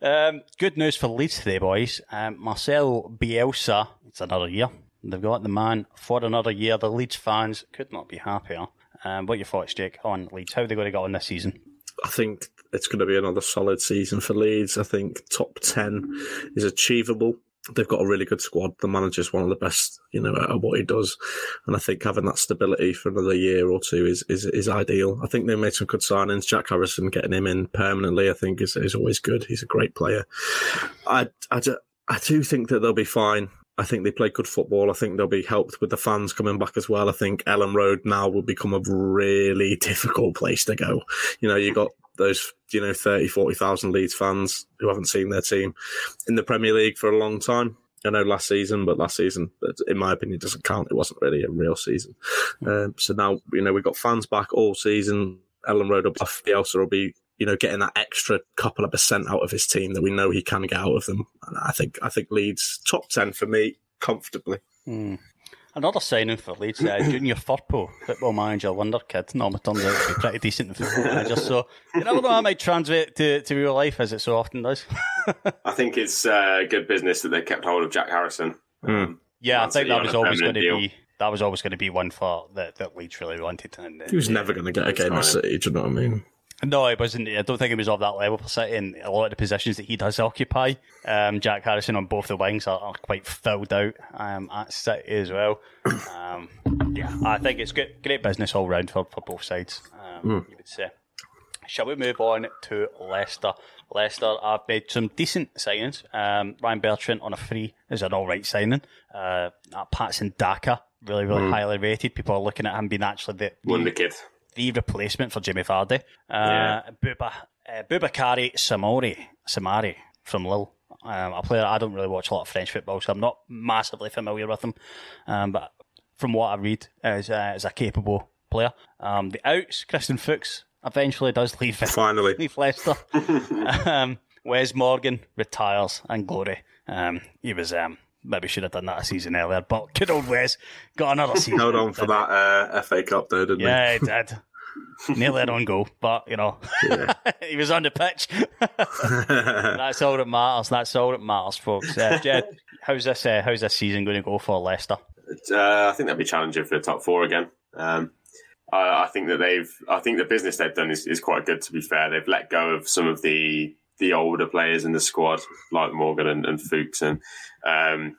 B: Um, good news for Leeds today, boys. Um, Marcel Bielsa, it's another year. They've got the man for another year. The Leeds fans could not be happier. Um, what are your thoughts, Jake, on Leeds? How are they going to get on this season?
D: I think it's going to be another solid season for Leeds. I think top 10 is achievable. They've got a really good squad. The manager's one of the best, you know, at what he does. And I think having that stability for another year or two is, is, is ideal. I think they made some good signings. Jack Harrison getting him in permanently, I think is, is always good. He's a great player. I, I, do, I do think that they'll be fine. I think they play good football. I think they'll be helped with the fans coming back as well. I think Elland Road now will become a really difficult place to go. You know, you got those, you know, 30, 40,000 Leeds fans who haven't seen their team in the Premier League for a long time. I know last season, but last season, in my opinion, doesn't count. It wasn't really a real season. Um, so now, you know, we've got fans back all season. Elland Road will be off. Bielsa will be, you know, getting that extra couple of percent out of his team that we know he can get out of them. And I think, I think Leeds top 10 for me comfortably.
B: Hmm. Another signing for Leeds, uh, Junior Firpo, football manager, wonder kid. Normally turns out to be pretty decent in football manager. So you never know, that might translate to, to real life as it so often does.
C: I think it's uh, good business that they kept hold of Jack Harrison. Um,
B: Yeah, I think
C: City
B: that was always going to
C: deal.
B: be that was always going to be one for that, that Leeds really wanted. And,
D: He was never going to get a game at City, do you know what I mean?
B: No, it wasn't. I don't think it was of that level for City. And a lot of the positions that he does occupy, um, Jack Harrison on both the wings are, are quite filled out um, at City as well. Um, yeah, I think it's good, great business all round for, for both sides. Um,
D: Mm.
B: You would say. Shall we move on to Leicester? Leicester have made some decent signings. Um, Ryan Bertrand on a free is an all right signing. Uh, Patson Daka, really, really
C: Mm.
B: highly rated. People are looking at him being actually the, one
C: Wonder kid.
B: The replacement for Jimmy Vardy. Uh,
C: Yeah.
B: Buba, uh, Boubakary Samori, Samari from Lille. Um, a player I don't really watch a lot of French football, so I'm not massively familiar with him. Um, but from what I read, is, uh, is a capable player. Um, the outs, Christian Fuchs eventually does leave.
D: Finally,
B: leave Leicester. um, Wes Morgan retires and glory. Um, he was um, maybe should have done that a season earlier, but good old Wes got another season.
D: Held on for that uh, FA Cup, though, didn't he?
B: Yeah, he did. Nearly had on goal, but you know, he was on the pitch. That's all that matters. That's all that matters, folks. Uh, Jed, how's this? Uh, how's this season going to go for Leicester?
C: Uh, I think they'll be challenging for the top four again. Um, I, I think that they've, I think the business they've done is, is quite good. To be fair, they've let go of some of the the older players in the squad, like Morgan and, and Fuchs, and um,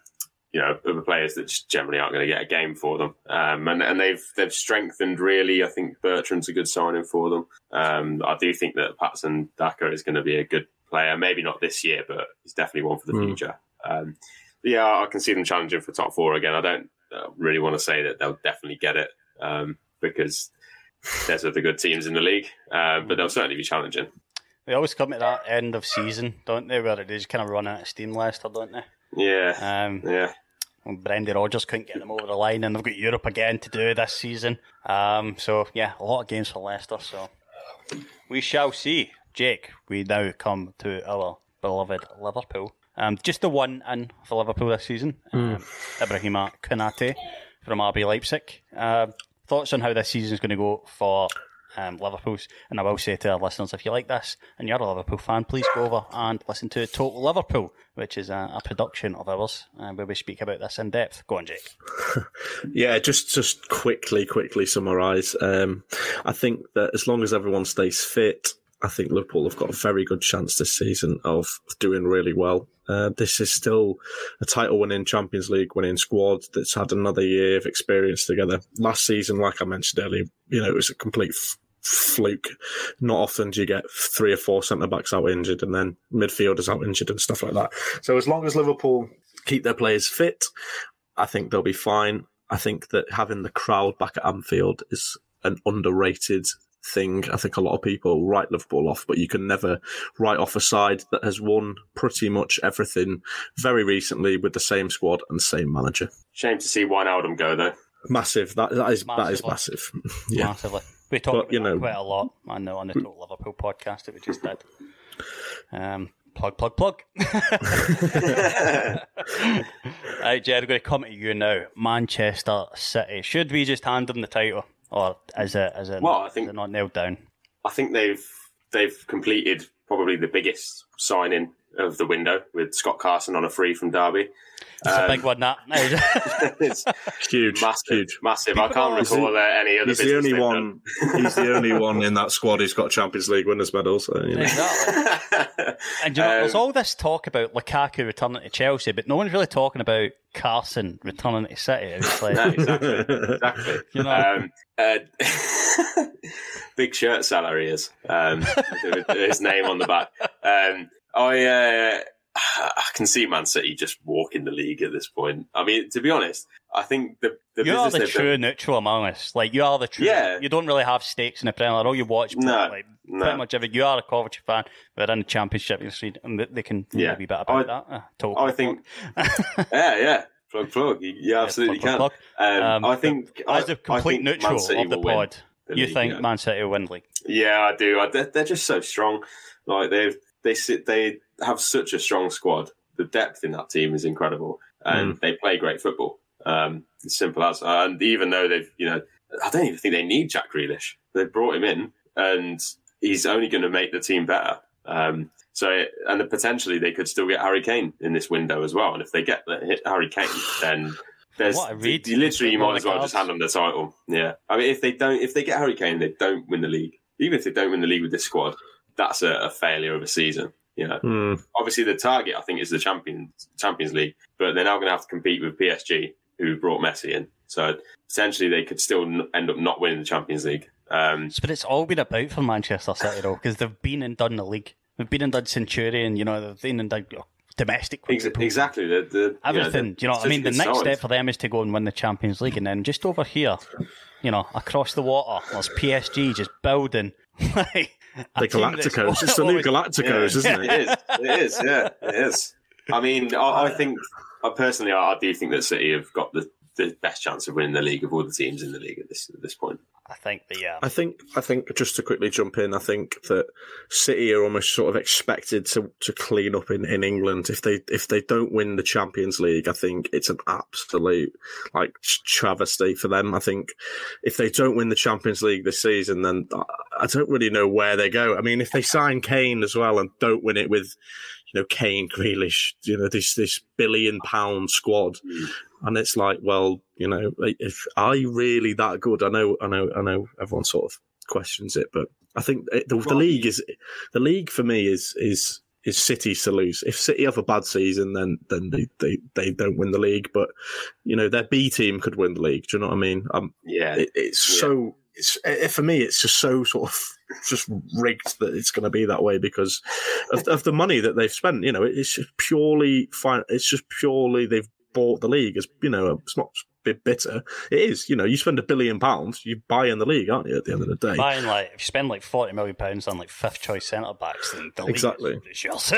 C: you know other players that just generally aren't going to get a game for them. Um, and and they've they've strengthened really. I think Bertrand's a good signing for them. Um, I do think that Patson Daka is going to be a good player. Maybe not this year, but he's definitely one for the
D: Mm.
C: future. Um, yeah, I can see them challenging for top four again. I don't uh, really want to say that they'll definitely get it um, because there's other good teams in the league, uh, but they'll certainly be challenging.
B: They always come at that end of season, don't they? Where it is kind of running out of steam, Leicester, don't they?
C: Yeah,
B: Um,
C: yeah.
B: when Brendan Rodgers couldn't get them over the line, and they've got Europe again to do this season. Um, so yeah, a lot of games for Leicester. So we shall see. Jake, we now come to our beloved Liverpool. Um, just the one in for Liverpool this season, um, Ibrahima Konate from RB Leipzig. Um thoughts on how this season is going to go for um, Liverpool's? And I will say to our listeners, if you like this and you're a Liverpool fan, please go over and listen to Total Liverpool, which is a, a production of ours uh, where we speak about this in depth. Go on, Jake.
D: Yeah, just just quickly, quickly summarise. Um, I think that as long as everyone stays fit, I think Liverpool have got a very good chance this season of doing really well. Uh, this is still a title-winning Champions League winning squad that's had another year of experience together. Last season, like I mentioned earlier, you know, it was a complete f- fluke. Not often do you get three or four centre backs out injured and then midfielders out injured and stuff like that. So as long as Liverpool keep their players fit, I think they'll be fine. I think that having the crowd back at Anfield is an underrated thing. I think a lot of people write Liverpool off, but you can never write off a side that has won pretty much everything very recently with the same squad and same manager.
C: Shame to see Wijnaldum go though.
D: Massive. That that is that is massive. yeah.
B: Massively. We talked
D: But,
B: about
D: you
B: that
D: know-
B: quite a lot I know on the Total Liverpool podcast that we just did. Um, plug, plug, plug. right, Jed, I'm going to come to you now. Manchester City. Should we just hand them the title? Or is it, is it,
C: Well, I think
B: they're not nailed down?
C: I think they've they've completed probably the biggest signing of the window with Scott Carson on a free from Derby.
B: It's a
C: Um,
B: big one, that.
C: it's
D: Huge.
C: massive,
D: Huge.
C: massive. I can't recall
D: the-
C: uh, any other.
D: He's the only one. He's the only one in that squad who's got Champions League winners medal. So you know.
B: Exactly. And you know, there's
C: Um,
B: all this talk about Lukaku returning to Chelsea, but no one's really talking about Carson returning to City. It's like,
C: no, exactly, exactly.
B: You know.
C: um, uh, big shirt seller he is. Um, his name on the back. Um, I uh, I can see Man City just walking the league at this point. I mean, to be honest, I think the the
B: you are the true
C: done-
B: neutral among us. Like you are the true.
C: Yeah.
B: You don't really have stakes in the Premier League. All you watch,
C: No,
B: like
C: no.
B: pretty much every. You are a Coventry fan. We're in the Championship. You see, and they- can yeah.
C: Yeah.
B: be better about
C: I-
B: that. Uh,
C: I think, yeah, yeah, plug, plug. You, you absolutely
B: plug,
C: can.
B: plug,
C: Um,
B: Um,
C: I think
B: as a complete neutral of the pod,
C: the
B: you
C: league,
B: think
C: yeah.
B: Man City will win league?
C: Yeah, I do. I, they're, they're just so strong. Like they've they sit they have such a strong squad. The depth in that team is incredible, and they play great football. Um, as simple as. And even though they've, you know, I don't even think they need Jack Grealish. They've brought him in, and he's only going to make the team better. Um, so, and potentially they could still get Harry Kane in this window as well. And if they get the, hit Harry Kane, then there's
B: What read,
C: you literally you might as well
B: cards.
C: just hand them the title. Yeah, I mean, if they don't, if they get Harry Kane, they don't win the league. Even if they don't win the league with this squad, that's a, a failure of a season. You know,
D: Hmm.
C: obviously the target I think is the Champions Champions League, but they're now going to have to compete with PSG, who brought Messi in. So potentially they could still n- end up not winning the Champions League. Um,
B: But it's all been about for Manchester City though, because they've been and done the league. They've been and done Centurion. You know, they've been and done you know, domestic.
C: ex- exactly. The, the
B: Everything. do you know what I mean? The next step for them is to go and win the Champions League, and then just over here, you know, across the water, there's PSG just building. like, a
D: The Galacticos. It's the new
B: always-
D: Galacticos, isn't it?
C: It is. It is. Yeah, it is. I mean, I, I think I personally, I, I do think that City have got the, the best chance of winning the league of all the teams in the league at this at this point.
B: I think the yeah.
D: I think I think just to quickly jump in, I think that City are almost sort of expected to, to clean up in, in England. If they if they don't win the Champions League, I think it's an absolute like travesty for them. I think if they don't win the Champions League this season, then I don't really know where they go. I mean, if they sign Kane as well and don't win it with, you know, Kane, Grealish, you know, this this billion pound squad, and it's like, well, you know, if are you really that good? I know, I know, I know. Everyone sort of questions it, but I think it, the, the league is the league for me is is is City's to lose. If City have a bad season, then then they, they, they don't win the league. But you know their B team could win the league. Do you know what I mean? Um,
C: Yeah.
D: it, it's
C: Yeah.
D: so it's eh, for me. It's just so sort of just rigged that it's going to be that way because of, of the money that they've spent. You know, it's just purely fine. It's just purely they've bought the league. As you know, it's not a bit bitter. It is. You know, you spend a billion pounds, you buy in the league, aren't you? At the end of the day,
B: Buying like if you spend like forty million pounds on like fifth choice centre backs, then the league
D: Exactly.
B: is yours.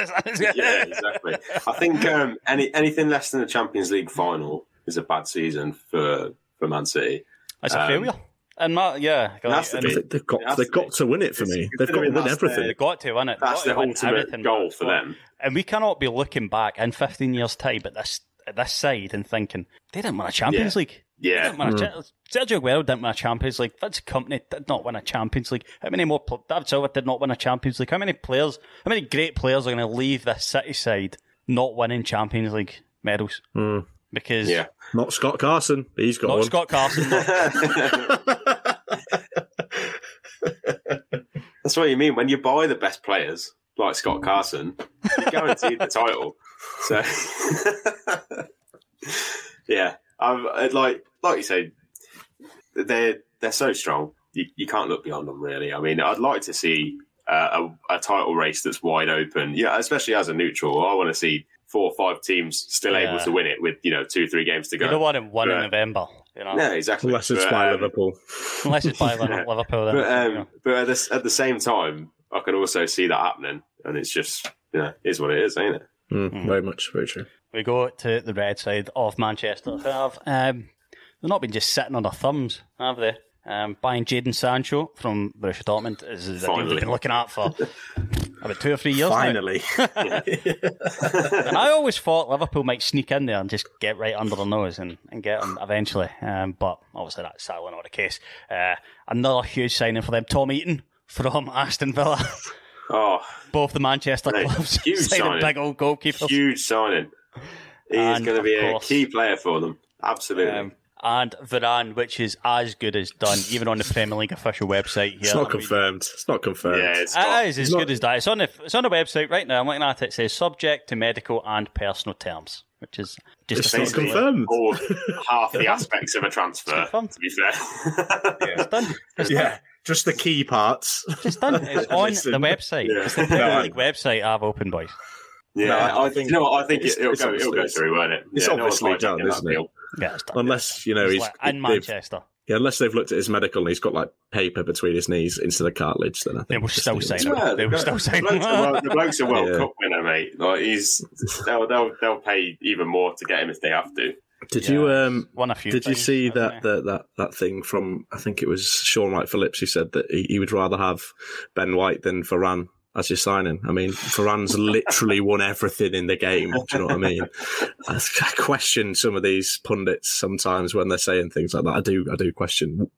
C: yeah, exactly. I think um, any anything less than a Champions League final is a bad season for for Man City.
B: It's a
C: Um,
B: failure. And my, yeah,
C: It has to
B: and.
D: They- they've got
C: It
D: they've
C: to
D: got to win it for me. They've got to win everything.
B: They've got to win it.
C: That's the
B: to win
C: ultimate goal for them.
B: And we cannot be looking back in 15 years' time at this at this side and thinking they didn't win a Champions
C: Yeah.
B: League. They
C: Yeah.
B: didn't win a hmm. cha- Sergio Aguero didn't win a Champions League. Vince Kompany did not win a Champions League. How many more? pl- David Silva did not win a Champions League. How many players? How many great players are going to leave this City side not winning Champions League medals? Hmm. Because
C: Yeah.
D: Not Scott Carson. He's got
B: not
D: one.
B: Scott Carson. no.
C: That's what you mean. When you buy the best players, like Scott Carson, you're guaranteed the title. So, yeah, I've, I'd like like you say, they're they're so strong. You, you can't look beyond them, really. I mean, I'd like to see uh, a, a title race that's wide open. Yeah, especially as a neutral, I want to see four or five teams still able to win it with you know two three games to go.
B: You don't want him one in November. You know,
C: Yeah, exactly.
D: Unless it's
C: But,
D: by
C: um,
D: Liverpool.
B: unless it's by Liverpool. Then,
C: but um,
B: you know.
C: but at the, at the same time, I can also see that happening, and it's just you know, is what it is, ain't it?
D: Mm, Very much, very true.
B: we go to the red side of Manchester. Have um, they've not been just sitting on their thumbs, have they? Um, buying Jadon Sancho from Borussia Dortmund is a deal they've been looking at for about two or three years.
D: Finally,
B: And I always thought Liverpool might sneak in there and just get right under their nose and, and get them eventually. Um, but obviously that's sadly not the case. Uh, another huge signing for them, Tom Heaton from Aston Villa.
C: Oh,
B: Both the Manchester
C: Right,
B: clubs
C: huge
B: signing
C: signing.
B: big old goalkeepers.
C: huge signing. He's going to be
B: of
C: a
B: course,
C: key player for them. Absolutely.
B: Um, and Varane, which is as good as done, even on the Premier League official website here.
D: it's not
B: I mean,
D: confirmed. It's not confirmed.
C: yeah, it's got,
B: It is as
D: not-
B: good as that. It's on the it's on the website right now. I'm looking at it. It says subject to medical and personal terms, which is just
D: It's
B: a
D: not confirmed.
C: all half the aspects of a transfer. To be fair,
B: It's done. It's done.
D: Yeah, just the key parts.
B: It's done. It's on the website.
C: Yeah.
B: It's the Premier League website I've opened, boys.
C: yeah.
D: No, I
C: I,
D: think
C: you know what? I think
D: it's-
C: it, will
D: it's
C: go. It'll go through, won't it?
D: it's
C: Yeah,
D: obviously
C: hijacking
D: done, isn't it?
C: deal.
B: Yeah, it's done.
D: Unless you know
B: It's
D: he's
B: like in
D: they've-
B: Manchester.
D: yeah, unless they've looked at his medical and he's got like paper between his knees instead of cartilage, then I think
B: They will
D: it's
B: still
D: just-
B: sign.
C: Yeah,
B: They will
C: the,
B: still
C: the,
B: sign
C: bloke's a World,
B: him.
C: the bloke's a World
D: Yeah.
C: Cup winner, mate. Like he's they'll, they'll they'll pay even more to get him if they have to.
D: Did
B: Yeah,
D: you um
B: won a few
D: did you see that, that that that thing from I think it was Shaun Wright-Phillips who said that he, he would rather have Ben White than Varane as your signing. I mean, Varane's literally won everything in the game. Do you know what I mean? I, I question some of these pundits sometimes when they're saying things like that. I do I do question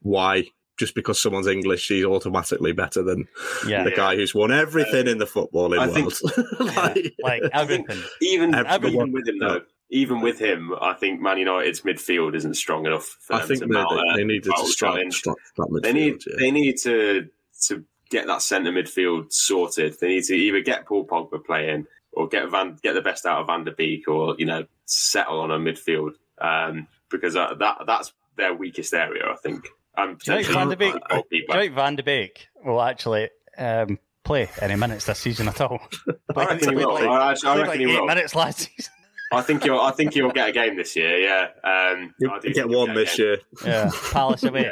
D: why. Just because someone's English, he's automatically better than
B: Yeah.
D: the guy who's won everything in the footballing
C: I
D: world.
C: think-
D: Like-
B: Like everything.
C: even
D: Everyone-
C: even with him though, even with him, I think Man United's midfield isn't strong enough for
D: I think
C: to
D: they,
C: mount
D: they,
C: a
D: they needed to
C: title
D: strike, strike that midfield.
C: They need
D: yeah.
C: they need to to get that centre midfield sorted. They need to either get Paul Pogba playing or get Van get the best out of Van de Beek or you know settle on a midfield um, because that, that that's their weakest area, I think. And
B: Do you think Van de Beek?
C: a
B: Do you
C: goalkeeper.
B: think Van de Beek will actually um, play any minutes this season at all?
C: I reckon he
B: Played
C: will.
B: like-
C: I, actually, I reckon
B: like
C: he
B: eight
C: will.
B: minutes last season.
C: I think you'll. I think he'll get a game this year. Yeah, um,
D: You'll
C: I
D: get one
C: a
D: this year.
B: Yeah, Palace away.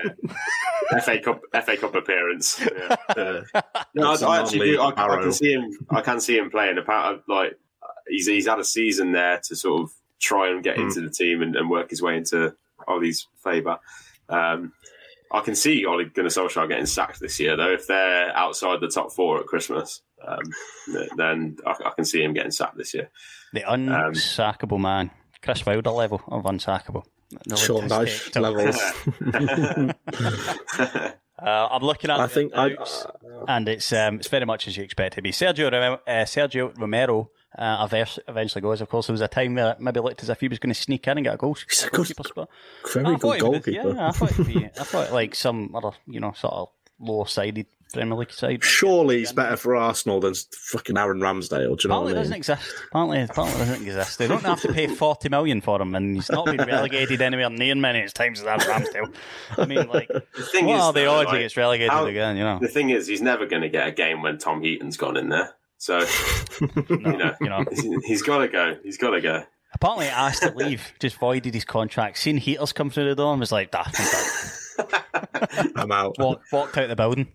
C: FA Cup FA Cup appearance. Yeah.
D: Uh,
C: No,
D: It's
C: I,
D: a
C: I actually do. I, I can see him. I can see him playing. Apart like he's he's had a season there to sort of try and get
D: Hmm.
C: into the team and, and work his way into Ole's favour. Um, I can see Ole Gunnar Solskjaer getting sacked this year, though. If they're outside the top four at Christmas, um, then I, I can see him getting sacked this year.
B: The unsackable man. Chris Wilder level of unsackable. No
D: Sean
B: one
D: Dyche
B: to-
D: levels.
B: Uh, I'm looking at
D: I think I,
B: notes, and it's um, it's very much as you expect it to be. Sergio uh, Sergio Romero uh, eventually goes. Of course, there was a time where it maybe looked as if he was going to sneak in and get a goal.
D: He's a good-
B: goalkeeper spot.
D: very good
B: thought would-
D: goalkeeper.
B: Yeah, I thought it'd be. I thought like some other, you know, sort of low sided Premier League side.
D: Surely he's better for Arsenal than fucking Aaron Ramsdale. Do you know
B: Apparently,
D: what
B: it
D: I
B: doesn't
D: mean?
B: exist. Apparently, apparently, doesn't exist. They don't have to pay forty million for him, and he's not been relegated anywhere near many as times as Aaron Ramsdale. I mean, like,
C: The thing
B: what
C: is,
B: are the
C: though,
B: odds he
C: like,
B: gets relegated
C: how-
B: again? You know,
C: The thing is, he's never going to get a game when Tom Heaton's gone in there. So, you know,
B: you know.
C: he's- he's got to go. He's got to go.
B: Apparently, asked to leave, just voided his contract. Seen heaters come through the door and was like, "Dah, I'm.
D: I'm out.
B: Walked, walked out the building.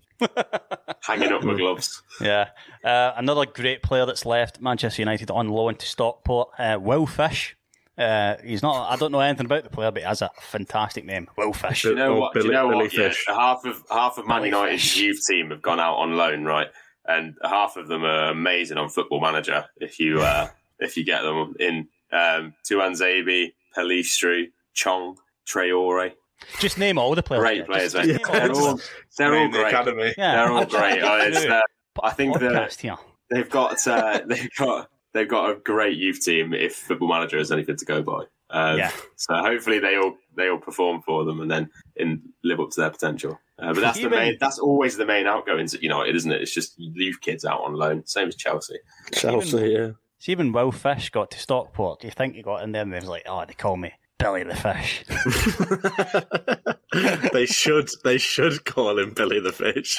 C: Hanging up my gloves.
B: Yeah. Uh, another great player that's left Manchester United on loan to Stockport, uh, Will Fish. Uh, he's not. I don't know anything about the player, but he has a fantastic name, Will Fish.
C: Do you know
D: Oh,
C: what? Do you know
D: Billy
C: what? Yeah, half of half of Man
B: Billy
C: United's
B: Fish.
C: youth team have gone out on loan, right? And half of them are amazing on Football Manager. If you uh, if you get them in, um, Tuanzebe, Pelistri, Chong, Traore,
B: Just name all the players.
C: great players.
B: Just, just name all
C: They're
B: the
C: all
B: players.
C: they're all
D: In the
C: great.
D: academy.
B: Yeah.
C: They're all great. Oh, it's, uh, I think that they've got uh, they've got they've got a great youth team. If Football Manager is anything to go by, um,
B: Yeah.
C: So hopefully they all they all perform for them and then in live up to their potential. Uh, but that's the main. That's always the main outgoings at United, isn't it? It's just you leave kids out on loan. Same as Chelsea.
D: Chelsea, yeah.
B: See, even Will Fish got to Stockport. Do you think he got in there and they was like, oh, they call me Billy the Fish?
D: they should they should call him Billy the Fish.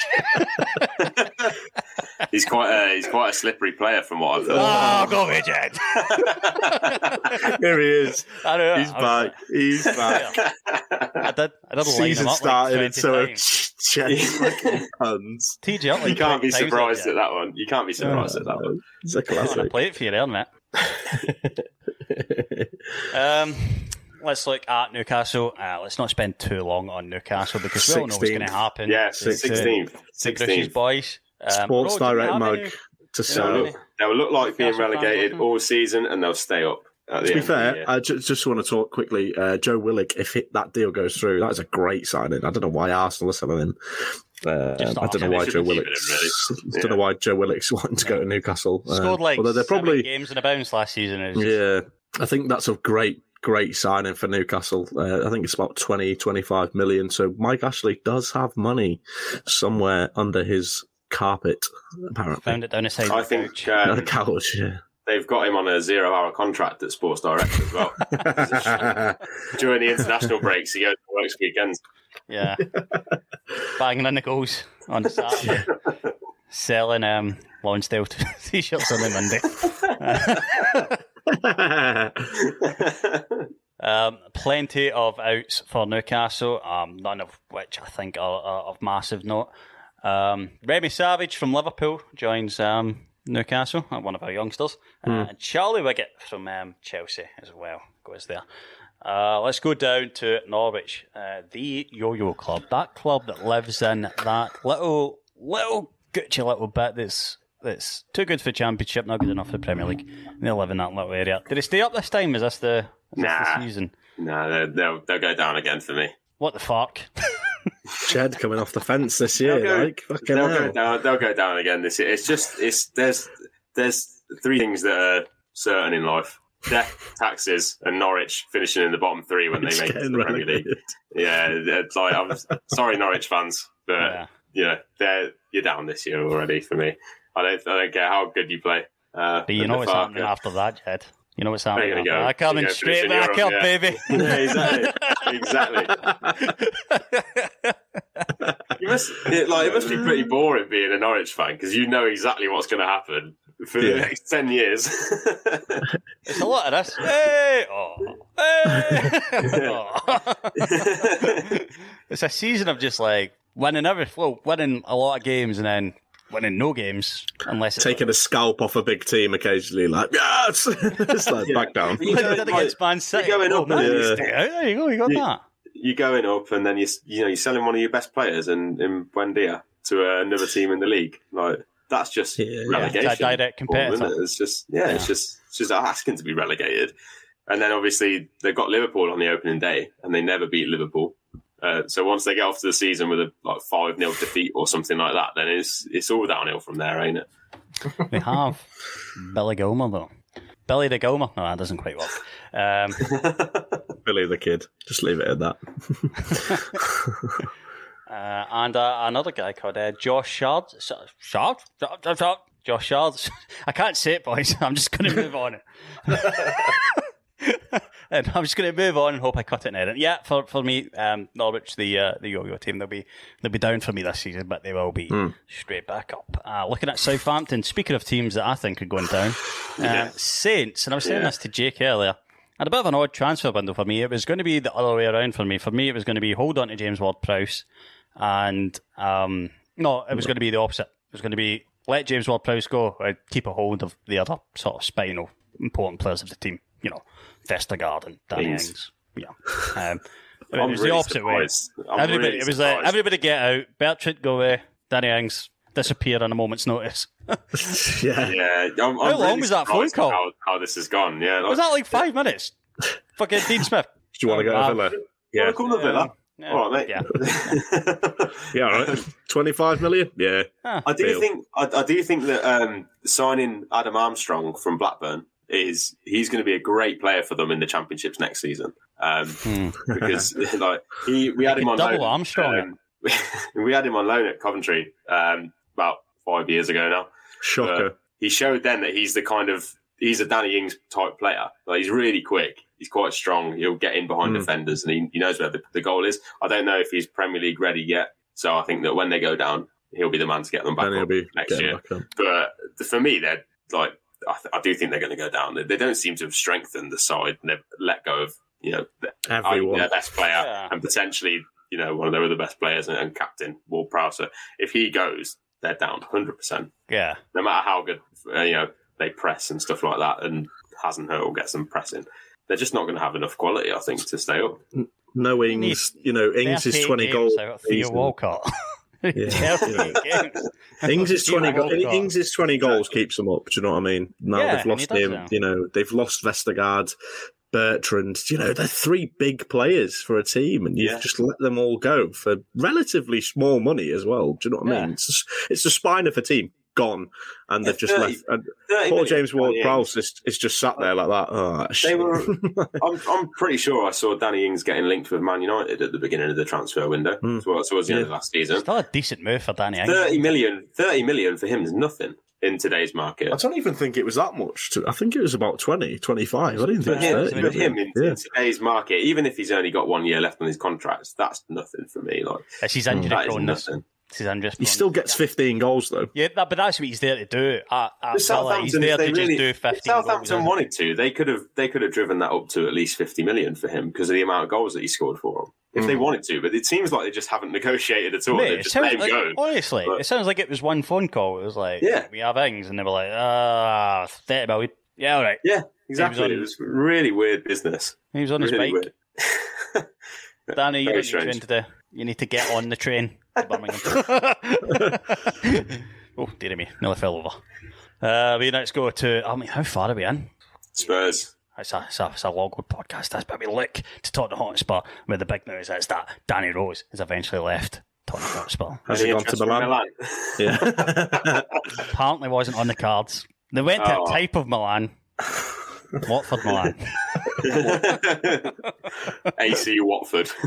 C: He's quite a he's quite a slippery player from what I've heard.
B: oh, go away, Jed.
D: Here he is.
B: I know.
D: He's
B: I was
D: back. He's back.
B: like- I did. I did
D: Season
B: him up
D: started
B: like
D: and so
B: 20
D: puns.
B: TJ like
C: you can't be surprised at that one. You can't be surprised at that one.
D: It's a
B: I'm gonna play it for you there, mate. um, let's look at Newcastle. Uh, let's not spend too long on Newcastle because we all know what's going to happen.
C: Yeah,
B: It's, uh,
C: sixteenth, sixteenth.
B: boys. Um,
D: Sports
B: Ro, do you
D: Direct mug
B: any-
D: to
C: They'll
D: sell.
B: Yeah.
C: they'll look like being relegated all season, and they'll stay up.
D: To be
C: end of the
D: fair,
C: year.
D: I ju- just want to talk quickly. Uh, Joe Willock, if it, that deal goes through, that is a great signing. I don't know why Arsenal are selling him. Uh, I don't know why Joe
C: shouldn't
D: Willock's.
C: really.
D: I don't know why Joe Willock's wanting to go to Newcastle. Uh,
B: Scored like
D: although they're
B: seven
D: probably
B: games in a bounce last season. Is
D: Yeah, I think that's a great, great signing for Newcastle. Uh, I think it's about 20, 25 million. So Mike Ashley does have money somewhere under his carpet, apparently.
B: found it down the side
C: I
B: of the
C: think
B: couch.
D: On
C: um,
D: a couch, yeah.
C: they've got him on a zero-hour contract at Sports Direct as well. During the international breaks, he goes and works weekends.
B: Yeah. Banging the goals on Saturday. Selling um, Lonsdale t shirts on the Monday. Um, plenty of outs for Newcastle, um, none of which I think are, are of massive note. Um, Remi Savage from Liverpool joins um, Newcastle, uh, one of our youngsters. Uh, and Charlie Wiggett from um, Chelsea as well goes there. Uh, let's go down to Norwich, uh, the yo-yo club, that club that lives in that little, little Gucci little bit that's that's too good for Championship, not good enough for Premier League. And they live in that little area. Did they stay up this time? Is this the, is this
C: Nah.
B: the season?
C: no, they'll, they'll they'll go down again for me.
B: What the fuck?
D: Jed coming off the fence this year,
C: They'll go,
D: like fucking
C: they'll
D: hell.
C: go down. They'll go down again this year. It's just it's there's there's three things that are certain in life: death, taxes, and Norwich finishing in the bottom three when they
D: It's
C: make it to the Premier League. Yeah, it's like I'm sorry, Norwich fans, but
B: Yeah.
C: yeah, they're you're down this year already for me. I don't I don't care how good you play. Uh,
B: But you know what's
C: Farke-
B: happening after that, Jed. You know what's happening
C: you
B: after
C: gonna go?
B: that. Coming
C: go
B: straight back up,
C: yeah.
B: baby.
C: Yeah, exactly. exactly. you must it, like it must be pretty boring being a Norwich fan because you know exactly what's going to happen for the next ten years.
B: It's a lot of this. Hey! Oh. Hey! Oh. it's a season of just like winning every well, winning a lot of games and then winning no games unless it's
D: Taking a scalp off a big team occasionally, like, yes! it's like, back down.
C: You
B: like
C: know,
B: they did
C: like,
B: against Man City.
C: you're going
B: oh,
C: up
B: man,
C: and
B: you
D: you-
B: stay out. There you go. You got
C: You-
B: that.
C: you're going up, and then you you know you're selling one of your best players in in Buendia to another team in the league. Like that's just
D: Yeah.
C: relegation.
B: Yeah, it's direct competitor.
C: isn't? It's just yeah, it's just it's just asking to be relegated. And then obviously they've got Liverpool on the opening day, and they never beat Liverpool. Uh, so once they get off to the season with a like five 0 defeat or something like that, then it's it's all downhill from there, ain't it?
B: They have Billy Gilmour though. Billy the Gilmour. No, that doesn't quite work. Um,
D: Billy the Kid. Just leave it at that.
B: Uh, and uh, another guy called uh, Josh Shard. Sh- Shard? Shard? Shard? Shard? I can't say it, boys. I'm just going to move on. and I'm just going to move on and hope I cut it in edit. Yeah, for, for me, um, Norwich, the uh, the yo-yo team, they'll be they'll be down for me this season, but they will be straight back up. Uh, looking at Southampton. Speaking of teams that I think are going down, uh, Saints, and I was saying
C: Yeah.
B: this to Jake earlier. And a bit of an odd transfer window for me. It was going to be the other way around for me. For me, it was going to be hold on to James Ward-Prowse, and um, no, it was going to be the opposite. It was going to be let James Ward-Prowse go, keep a hold of the other sort of spinal important players of the team. You know, Vestergaard and Danny
C: Ings.
B: Ings. Yeah, um, it
C: I'm
B: was
C: really
B: the opposite way.
C: surprised. I'm
B: Everybody,
C: really
B: it was like
C: surprised.
B: everybody get out. Bertrand go away. Danny Ings disappear on a moment's notice.
D: yeah.
C: Yeah, I'm,
B: How
C: I'm
B: long
C: really
B: was that phone call?
C: How, how this has gone? Yeah,
B: Was that like five minutes? Fucking Dean Smith.
D: Do you want to go
B: Um,
D: to Villa?
C: Yeah,
D: Yeah.
C: call the Villa.
B: Yeah.
C: All right, mate.
B: Yeah.
D: Yeah, all right. 25 million? Yeah.
C: I do
D: Deal.
C: think I, I do think that um, signing Adam Armstrong from Blackburn is he's going to be a great player for them in the championships next season. Um, because like he, we had him on
B: Hmm. Double
C: loan.
B: Armstrong
C: um, we had him on loan at Coventry um, about five years ago now.
D: Shocker.
C: But he showed then that he's the kind of he's a Danny Ings type player. Like he's really quick. He's quite strong. He'll get in behind
D: Mm.
C: defenders, and he, he knows where the, the goal is. I don't know if he's Premier League ready yet. So I think that when they go down, he'll be the man to get them back up
D: be
C: next year.
D: back on.
C: But for me, they're like I, th- I do think they're going to go down. They, they don't seem to have strengthened the side, and they've let go of you know
D: Everyone.
C: their best player
B: Yeah.
C: and potentially you know one of their other best players and, and captain Ward Prowse. So if he goes, they're down hundred percent.
B: Yeah.
C: No matter how good uh, you know they press and stuff like that, and hasn't hurt or gets them pressing. They're just not going to have enough quality, I think, to stay up.
D: No Ings, you know, Ings is 20 goals.
B: Theo
D: season.
B: Walcott.
D: Yeah.
B: 38.
D: Ings is 20 go-. Ings is 20 goals keeps them up. Do you know what I mean? Now
B: Yeah,
D: they've lost him.
B: now.
D: You know, they've lost Vestergaard, Bertrand. You know, they're three big players for a team, and you've
C: Yeah.
D: just let them all go for relatively small money as well. Do you know what I mean? It's, it's the spine of a team gone, and
C: Yeah,
D: they've just
C: 30
D: left. And
C: 30
D: poor
C: million
D: James
C: for Danny
D: Ward Prowse is, is just sat there like that. Oh,
C: They
D: shit.
C: were. I'm, I'm pretty sure I saw Danny Ings getting linked with Man United at the beginning of the transfer window
D: Hmm.
C: towards, towards the end of last season.
B: Still a decent move for Danny Ings.
C: 30 million, 30 million for him is nothing in today's market.
D: I don't even think it was that much. To, I think it was about 20, 25. I didn't
C: For
D: think
C: him,
D: it was 30.
C: for him in,
D: Yeah.
C: in today's market, even if he's only got one year left on his contract, that's nothing for me. Like
B: It's his injury
C: that is
B: proneness.
C: nothing.
B: It's his injury
D: He still gets 15 goals, though.
B: Yeah, that, but that's what he's there to do. At, at
C: If
B: Villa, he's
C: Southampton,
B: there
C: if they
B: to
C: really,
B: just do
C: if
B: 15
C: Southampton
B: goals.
C: wanted to, they could have they could have driven that up to at least fifty million for him because of the amount of goals that he scored for them. If they mm. wanted to, but it seems like they just haven't negotiated at all.
B: Mate,
C: They've just
B: sounds
C: let him
B: like,
C: go.
B: honestly,
C: But-
B: it sounds like it was one phone call. It was like,
C: Yeah.
B: we have Ings, and they were like, ah, 30 million. Yeah, all right.
C: Yeah, exactly.
B: on-
C: it was really weird business.
B: He was on his bike. Danny, you
C: Very
B: don't need to
C: strange.
B: into the. You need to get on the train to Birmingham. oh, dear me, nearly fell over. Uh, we let's go to. I mean, how far are we in?
C: Spurs.
B: It's a, it's a, it's a long good podcast. That's but we look to Tottenham Hotspur with the big news is that Danny Rose has eventually left Tottenham Hotspur.
D: Has he gone to
C: interest from
D: Milan? Yeah.
B: Apparently wasn't on the cards. They went to
C: Oh.
B: a type of Milan. Watford Milan.
C: AC Watford.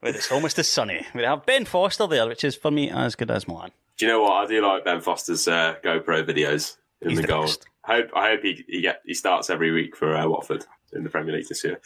B: But it's almost as sunny. We have Ben Foster there, which is for me as good as Milan.
C: Do you know what? I do like Ben Foster's uh, GoPro videos in
B: He's
C: the,
B: the
C: goal. I hope I hope he he, get, he starts every week for uh, Watford in the Premier League this year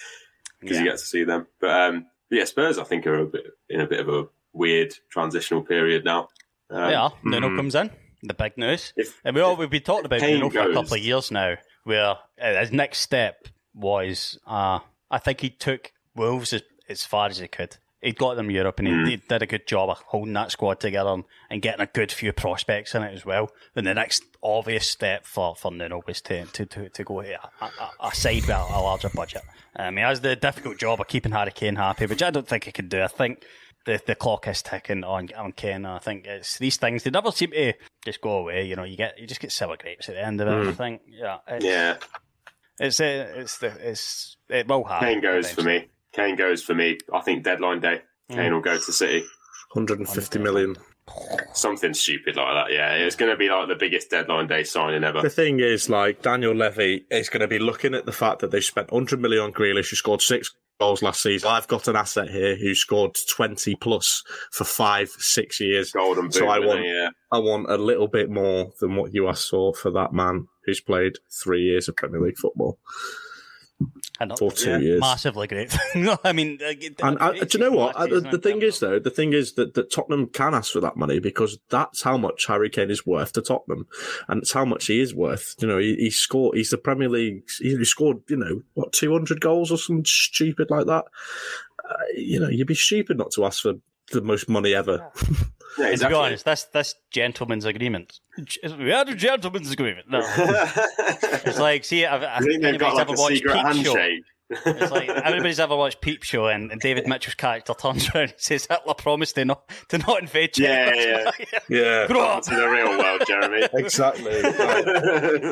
C: because
B: Yeah.
C: you get to see them. But um, yeah, Spurs I think are a bit in a bit of a weird transitional period now. Um,
B: They are. Nuno comes in. The big news.
C: If-
B: and we all, we've been talking about
C: Kane
B: Nuno for a couple of years now, where uh, his next step was, uh, I think he took Wolves as, as far as he could. He got them Europe and he, he did a good job of holding that squad together and, and getting a good few prospects in it as well. Then the next obvious step for, for Nuno was to, to, to, to go to a, a, a side with a, a larger budget. Um, he has the difficult job of keeping Harry Kane happy, which I don't think he can do. I think the, the clock is ticking on on Kane. I think it's these things. They never seem to just go away. You know, you get you just get sour grapes at the end of it. I think, yeah, it's,
C: yeah,
B: it's uh, it's the it's it will happen.
C: Kane goes for me. Kane goes for me. I think deadline day.
B: Mm.
C: Kane will go to City.
D: 150 million.
C: Something stupid like that. Yeah, it's going to be like the biggest deadline day signing ever.
D: The thing is, like, Daniel Levy is going to be looking at the fact that they spent 100 million on Grealish, who scored six goals last season. I've got an asset here who scored 20 plus for five, six years.
C: Golden boot.
D: So I want,
C: yeah.
D: I want a little bit more than what you asked for for that man who's played three years of Premier League football.
B: And not-
D: For two
B: yeah,
D: years.
B: massively great. no, I mean, uh,
D: And I, do you know what?
B: last
D: Uh, The, the thing is, though, the thing is that, that Tottenham can ask for that money because that's how much Harry Kane is worth to Tottenham, and it's how much he is worth. You know, he, he scored. He's the Premier League. He scored. You know, what two hundred goals or something stupid like that. Uh, you know, you'd be stupid not to ask for the most money ever.
C: Yeah,
B: And to be honest, that's this gentleman's agreement. We had a gentleman's agreement. No, it's like see, I've,
C: I
B: I've,
C: think got
B: anybody's
C: like
B: ever watched
C: secret
B: Peep Show. It's like everybody's ever watched Peep Show, and, and David Mitchell's character turns around and says Hitler promised to not to not invade
C: Yeah,
B: Czechoslovakia.
D: Yeah,
B: Grow up.
C: to the real world, Jeremy.
D: exactly.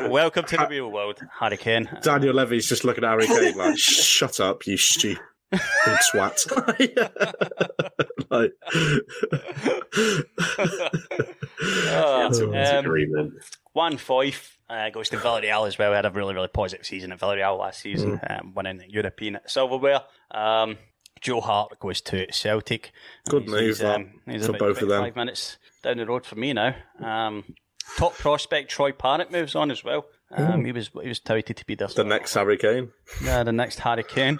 B: Welcome to the real world, Harry Kane.
D: Daniel Levy's just looking at Harry Kane like, "Shut up, you stupid swat." like,
B: Uh,
C: Gentleman's
B: um,
C: agreement.
B: Juan Foyth uh, goes to Villarreal as well. We had a really, really positive season at Villarreal last season,
D: Mm.
B: um, winning European silverware. Um, Joe Hart goes to Celtic.
D: Good
B: He's-
D: move,
B: he's, um, he's
D: for
B: about
D: both of them.
B: 25 minutes down the road for me now. Um, top prospect Troy Parrott moves on as well. Um, he was he was touted to be this
D: the next Harry Kane.
B: yeah, the next Harry Kane.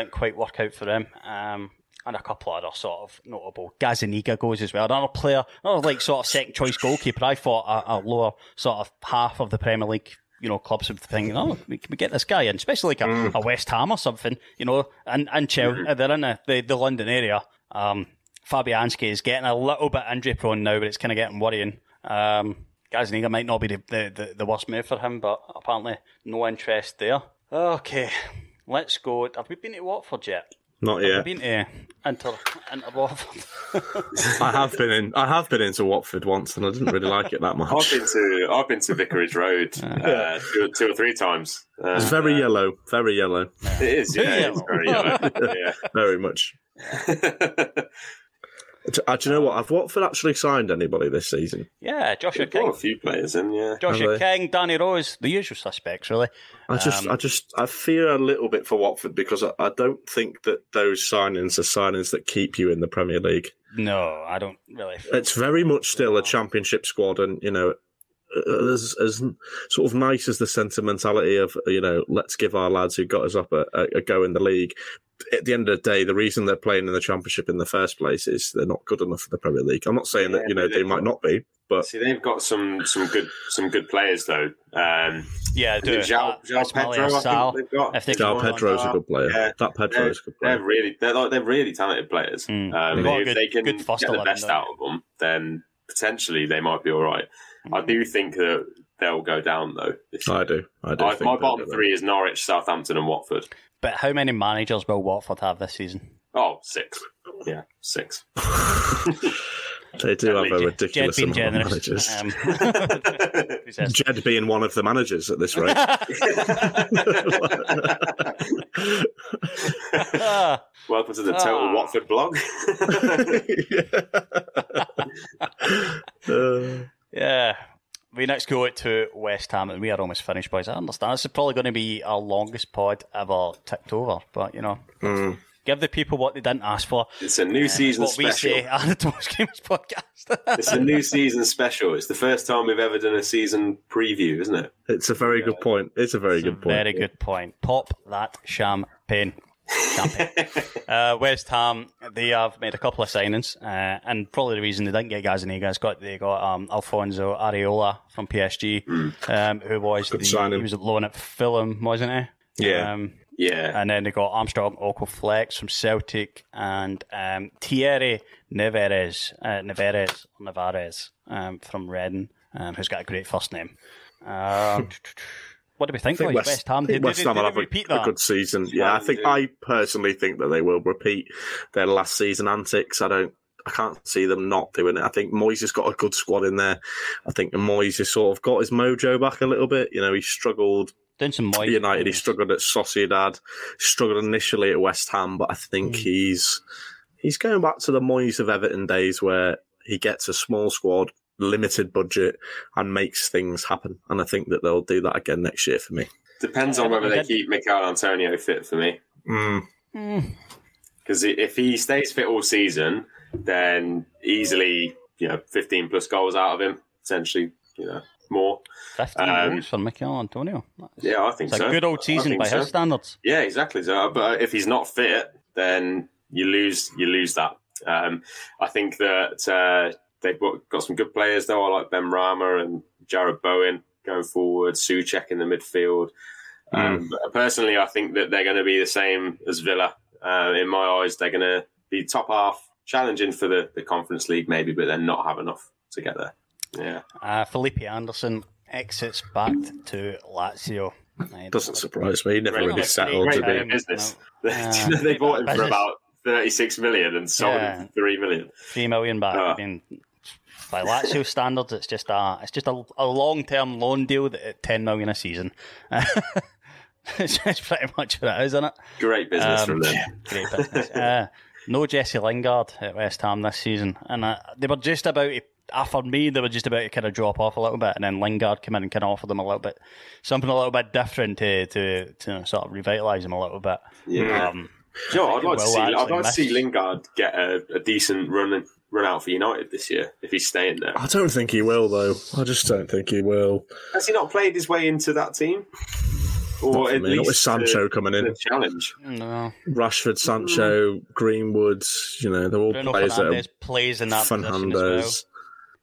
B: Didn't quite work out for him. Um, and a couple other sort of notable. Gazzaniga goes as well. Another player, another like sort of second choice goalkeeper. I thought a, a lower sort of half of the Premier League, you know, clubs would think, oh, we, can we get this guy in, especially like a,
D: Mm.
B: a West Ham or something, you know, and, and Chelsea,
D: Mm-hmm.
B: they're in the, the, the London area. Um, Fabianski is getting a little bit injury prone now, but it's kind of getting worrying. Um, Gazzaniga might not be the, the, the, the worst move for him, but apparently no interest there. Okay, let's go. Have we been to Watford yet?
D: Not
B: Have
D: yet.
B: we been to Inter, Inter Watford?
D: I have been in. I have been into Watford once, and I didn't really like it that much.
C: I've
D: much.
C: been to I've been to Vicarage Road uh, two, two or three times. Uh,
D: It's very yellow, very yellow,
C: It is, yeah, it's
B: yellow.
C: very yellow.
D: very much.
C: yeah.
D: Uh, do you know what? Have Watford actually signed anybody this season?
B: yeah, Joshua
C: They've got
B: King.
C: a few players in, yeah.
B: Joshua King, Danny Rose, the usual suspects, really.
D: I just,
B: Um,
D: I just, I fear a little bit for Watford because I, I don't think that those signings are signings that keep you in the Premier League.
B: No, I don't really.
D: It's very much still a Championship squad, and you know, as as sort of nice as the sentimentality of you know, let's give our lads who got us up a, a, a go in the league. At the end of the day, the reason they're playing in the Championship in the first place is they're not good enough for the Premier League. I'm not saying that you know they might
C: got-
D: not be, but
C: See, they've got some some good some good players though. Um,
B: Yeah, do.
C: Is it João-
B: Uh,
C: Pedro, I think they've got?
B: If they
D: João
B: can go on
D: Pedro's a good player.
C: Yeah.
D: That Pedro's a good player.
C: they're really they're like, they're really talented players.
B: Mm.
C: Um,
B: They've got a
C: if
B: good-
C: they can
B: good
C: get the best
B: don't
C: out of them, then potentially they might be all right. I do think that they'll go down though. This.
D: I do. I do.
C: I-
D: think
C: my bottom three is Norwich, Southampton, and Watford.
B: But how many managers will Watford have this season?
C: Oh, six. Yeah, six.
D: They do have a ridiculous
B: Jed being
D: amount of managers.
B: Um,
D: Jed being one of the managers at this rate.
C: Welcome to the Total
B: Ah.
C: Watford blog.
D: Uh,
B: yeah. We next go out to West Ham, and we are almost finished, boys. I understand this is probably going to be our longest pod ever ticked over, but you know,
D: mm.
B: give the people what they didn't ask for.
C: it's a new
B: Uh,
C: season
B: what we
C: special.
B: say on the Thomas Games podcast.
C: It's a new season special. It's the first time we've ever done a season preview, isn't it?
D: It's a very good point. It's a very
B: It's a
D: good point.
B: Very good point. Pop that champagne. Champagne. uh, West Ham, they have made a couple of signings, uh, and probably the reason they didn't get guys in Gazzaniga is got they got um, Alfonso Areola from PSG, um, who was
D: Good
B: the,
D: signing.
B: he was loan at Fulham, wasn't he?
D: Yeah.
B: Um,
C: Yeah.
B: and then they got Armstrong Oko Flex from Celtic and um, Thierry Neveres, uh, Neveres, Nevares um, from Reading, um, who's got a great first name. Um, what do we think,
D: I think? West,
B: West Ham, did,
D: West
B: did,
D: Ham
B: did,
D: have a, a good season. Yeah, I think I personally think that they will repeat their last season antics. I don't. I can't see them not doing it. I think Moyes has got a good squad in there. I think Moyes has sort of got his mojo back a little bit. You know, he struggled
B: Doing some Moyes
D: United. He struggled at Sociedad. Struggled initially at West Ham, but I think
B: Hmm.
D: he's he's going back to the Moyes of Everton days where he gets a small squad, limited budget, and makes things happen. And I think that they'll do that again next year for me.
C: Depends on whether
B: they
C: they keep Michail Antonio fit for me.
D: Mm.
C: Because if he stays fit all season, then easily you know 15 plus goals out of him, essentially you know more.
B: 15
C: Um,
B: goals for Michail Antonio. That's-
C: Yeah, I think
B: It's
C: so.
B: a good old
C: I
B: season by
C: so.
B: his standards.
C: Yeah, exactly. So, but if he's not fit, then you lose. You lose that. Um, I think that uh, they've got, got some good players though. I like Benrahma and Jarrod Bowen going forward. Soucek in the midfield. Um, but personally, I think that they're going to be the same as Villa. Uh, in my eyes, they're going to be top half, challenging for the, the Conference League maybe, but then not have enough to get there. Yeah,
B: Uh, Felipe Anderson exits back to Lazio. Right.
D: Doesn't surprise me. He never
C: Great-
D: really settled
C: great
D: to
C: bit
D: be.
C: of business.
B: Yeah.
C: they bought him for about thirty-six million and sold
B: Yeah.
C: him for three million.
B: three million back.
C: Ah.
B: I mean, by Lazio standards, it's just a it's just a, a long term loan deal that at ten million a season. it's, it's pretty much what it is, isn't it?
C: Great business
B: Um,
C: from them.
B: Great business. uh, no Jesse Lingard at West Ham this season, and uh, they were just about. To, uh, for me, they were just about to kind of drop off a little bit, and then Lingard came in and kind of offered them a little bit something a little bit different to to, to sort of revitalise them a little bit.
C: Yeah.
B: Um,
C: you know. I'd like to see. I'd like to see. Lingard get a, a decent run run out for United this year if he's staying there.
D: I don't think he will, though. I just don't think he will.
C: Has he not played his way into that team?
D: Not
C: Or
D: for
C: at
D: me, not with Sancho
C: the,
D: coming in.
C: the challenge?
B: no,
D: Rashford, Sancho, mm. Greenwood, you know, they're all
B: Bruno
D: players that are
B: plays in that position as well.
D: Fernandes.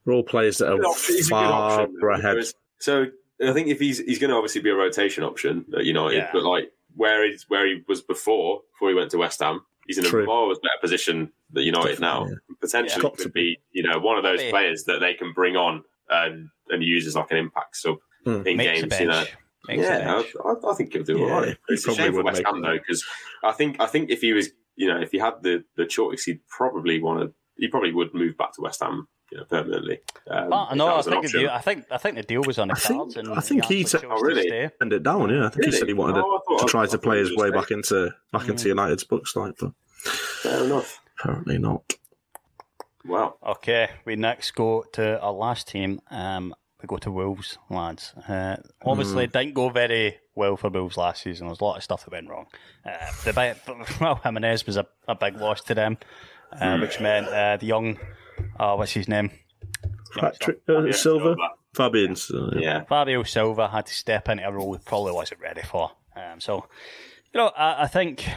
D: They're all players that are
C: option- he's a good
D: far
C: option,
D: ahead.
C: So I think if he's he's going to obviously be a rotation option at United,
B: Yeah.
C: but like where he's where he was before before he went to West Ham, he's in a
D: True.
C: marvelous better position than United now.
D: Definitely,
C: Potentially
D: Got to
C: could be you know one of those
B: Be.
C: players that they can bring on and and use as like an impact sub
D: Hmm.
C: in
B: Makes
C: games. You know.
B: Makes
C: yeah. I, I- I think he'll do
D: Yeah,
C: all right.
D: he
C: It's a
D: probably
C: shame for West Ham though, because I think I think if he was, you know, if he had the the choice, he'd probably want to. He probably would move back to West Ham, you know, permanently. Um,
B: But, no, I think the deal. I think I think the deal was on the
D: I think-
B: cards, and
D: I think he
B: actually
D: took-
B: chose
C: Oh, really?
D: Turned it down, yeah. I think he said he wanted
C: Oh,
D: to,
C: thought-
D: to try
C: thought
D: to play his way back into back into United's books, like, but
C: Fair enough.
D: apparently not.
C: Wow.
B: Okay, we next go to our last team. Um, we go to Wolves, lads. Uh, obviously, it didn't go very well for Wolves last season. There was a lot of stuff that went wrong. Uh, the well, Jimenez was a, a big loss to them, uh, which meant uh, the young, oh, what's his name?
D: Patrick uh,
C: Yeah,
D: Silva,
C: Silva.
D: Fabian's. Uh,
C: Yeah.
B: Fabio Silva had to step into a role he probably wasn't ready for. Um, so, you know, I, I think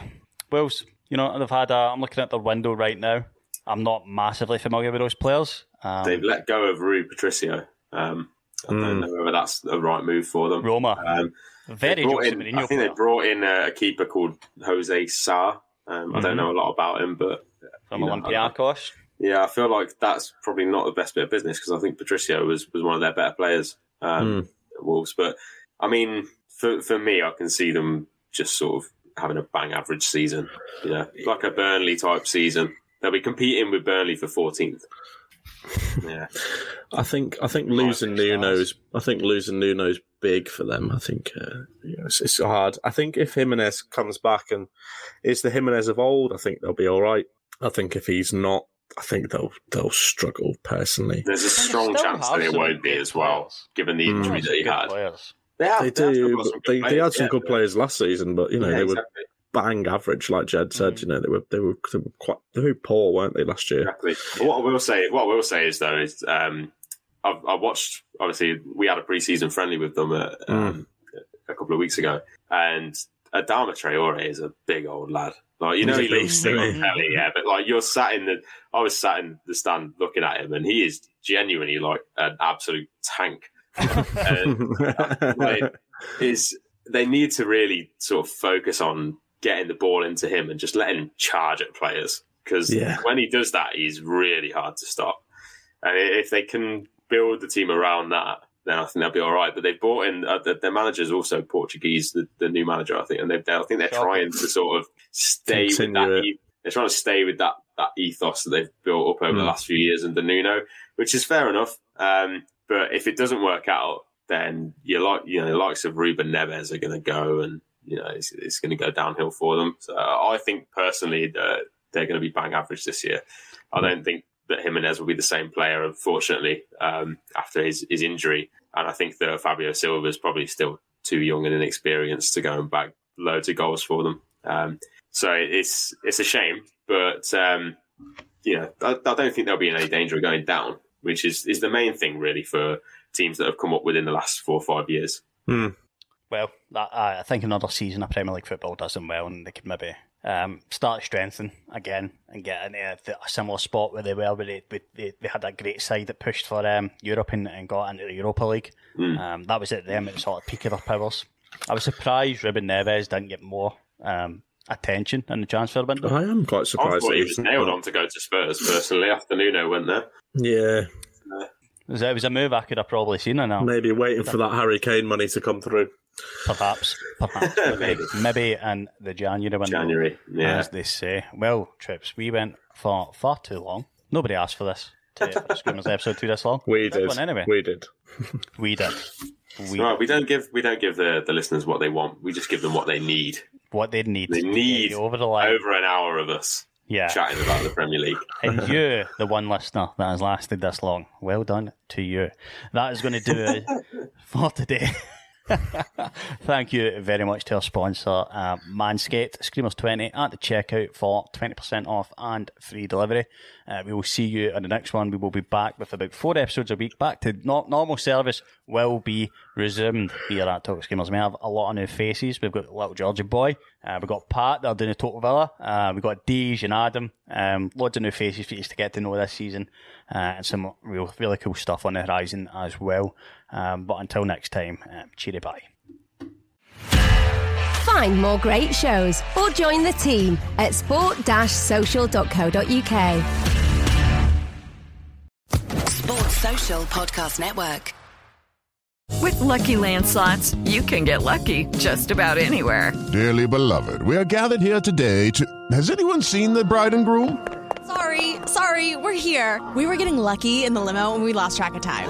B: Wolves, you know, they've had. A, I'm looking at their window right now. I'm not massively familiar with those players. Um,
C: They've let go of Rui Patricio. Um, I don't know whether that's the right move for them.
B: Roma,
C: Um,
B: very
C: they in, I think
B: player
C: they brought in a, a keeper called Jose Sa. Um, I don't know a lot about him, but
B: from Olympiacos.
C: Yeah, I feel like that's probably not the best bit of business because I think Patricio was, was one of their better players um, at Wolves. But I mean, for for me, I can see them just sort of having a bang average season. You know, like a Burnley type season. They'll be competing with Burnley for 14th. Yeah,
D: I think I think losing Nuno's I think losing Nuno's big for them. I think uh, you know, it's, it's hard. I think if Jimenez comes back and is the Jimenez of old, I think they'll be all right. I think if he's not, I think they'll they'll struggle personally.
C: there's a strong chance
B: have
C: that it won't be as well,
B: players.
C: given the injury that he had.
B: players.
C: They, have,
D: They
C: they
D: do.
C: got
D: but They,
C: good
D: they had some
C: yeah,
D: good players last season, but you know
C: Yeah,
D: they were
C: exactly.
D: bang average, like Jed said. You know they were they were they were quite they were poor, weren't they last year?
C: Exactly. But what I will say, what I will say is though, is um, I've, I watched. Obviously, we had a pre-season friendly with them uh, um, a couple of weeks ago, and Adama Traore is a big old lad. Like you know, he looks on telly, yeah. But like you're sat in the, I was sat in the stand looking at him, and he is genuinely like an absolute tank. Uh, and like, is they need to really sort of focus on getting the ball into him and just letting him charge at players because
D: Yeah.
C: when he does that, he's really hard to stop. And if they can build the team around that, then I think they'll be all right. But they've brought in uh, the, their manager's also Portuguese, the, the new manager, I think, and they, I think they're trying to sort of stay with that.
D: it.
C: They're trying to stay with that that ethos that they've built up over the
D: Mm.
C: last few years under Nuno, which is fair enough. Um, but if it doesn't work out, then you like you know the likes of Ruben Neves are going to go, and you know it's, it's going to go downhill for them. So I think personally that they're going to be bang average this year. I don't think that Jimenez will be the same player, unfortunately, um, after his, his injury. And I think that Fabio Silva is probably still too young and inexperienced to go and back loads of goals for them. Um, So it's it's a shame, but um, you know, I, I don't think they'll be in any danger of going down, which is is the main thing really for teams that have come up within the last four or five years.
D: Hmm.
B: Well, I I think another season of Premier League football does them well, and they could maybe um, start strengthening again and get into a, a similar spot where they were, where they, they, they had that great side that pushed for um, Europe and, and got into the Europa League. Um, that was at them at the sort of peak of their powers. I was surprised Ruben Neves didn't get more um, attention in the transfer window.
D: I am quite
C: I
D: surprised
C: thought he was nailed on to go to Spurs personally after Nuno went there.
D: Yeah,
B: It was, a move I could have probably seen in now.
D: maybe waiting for that Harry Kane money to come through.
B: Perhaps, perhaps, maybe, maybe in the January window.
C: January, yeah.
B: as they say. Well, trips, we went for far too long. Nobody asked for this. To for the Screamers episode to this long.
D: We
B: Big
D: did.
B: one anyway.
D: We did.
B: We did. We
C: Right, we don't give we don't give the, the listeners what they want. We just give them what they need.
B: what they need.
C: They need
B: you over the line.
C: over an hour of us
B: yeah.
C: chatting about the Premier League.
B: And you're the one listener that has lasted this long, well done to you. That is going to do it for today. Thank you very much to our sponsor, uh, Manscaped, Screamers20 at the checkout for 20% off and free delivery. Uh, we will see you in the next one. We will be back with about four episodes a week. Back to no- normal service will be resumed here at Talk Screamers. We have a lot of new faces. We've got little Georgie Boy. Uh, we've got Pat, they're doing a Total Villa. Uh, we've got Deej and Adam. Um, loads of new faces for you to get to know this season. Uh, and some real, really cool stuff on the horizon as well. Um, but until next time, um, cheery bye.
A: Find more great shows or join the team at sport-social.co.uk.
E: Sports Social Podcast Network.
F: With Lucky Land slots, you can get lucky just about anywhere.
G: Dearly beloved, we are gathered here today to. Has anyone seen the bride and groom?
H: Sorry, sorry, we're here. We were getting lucky in the limo and we lost track of time.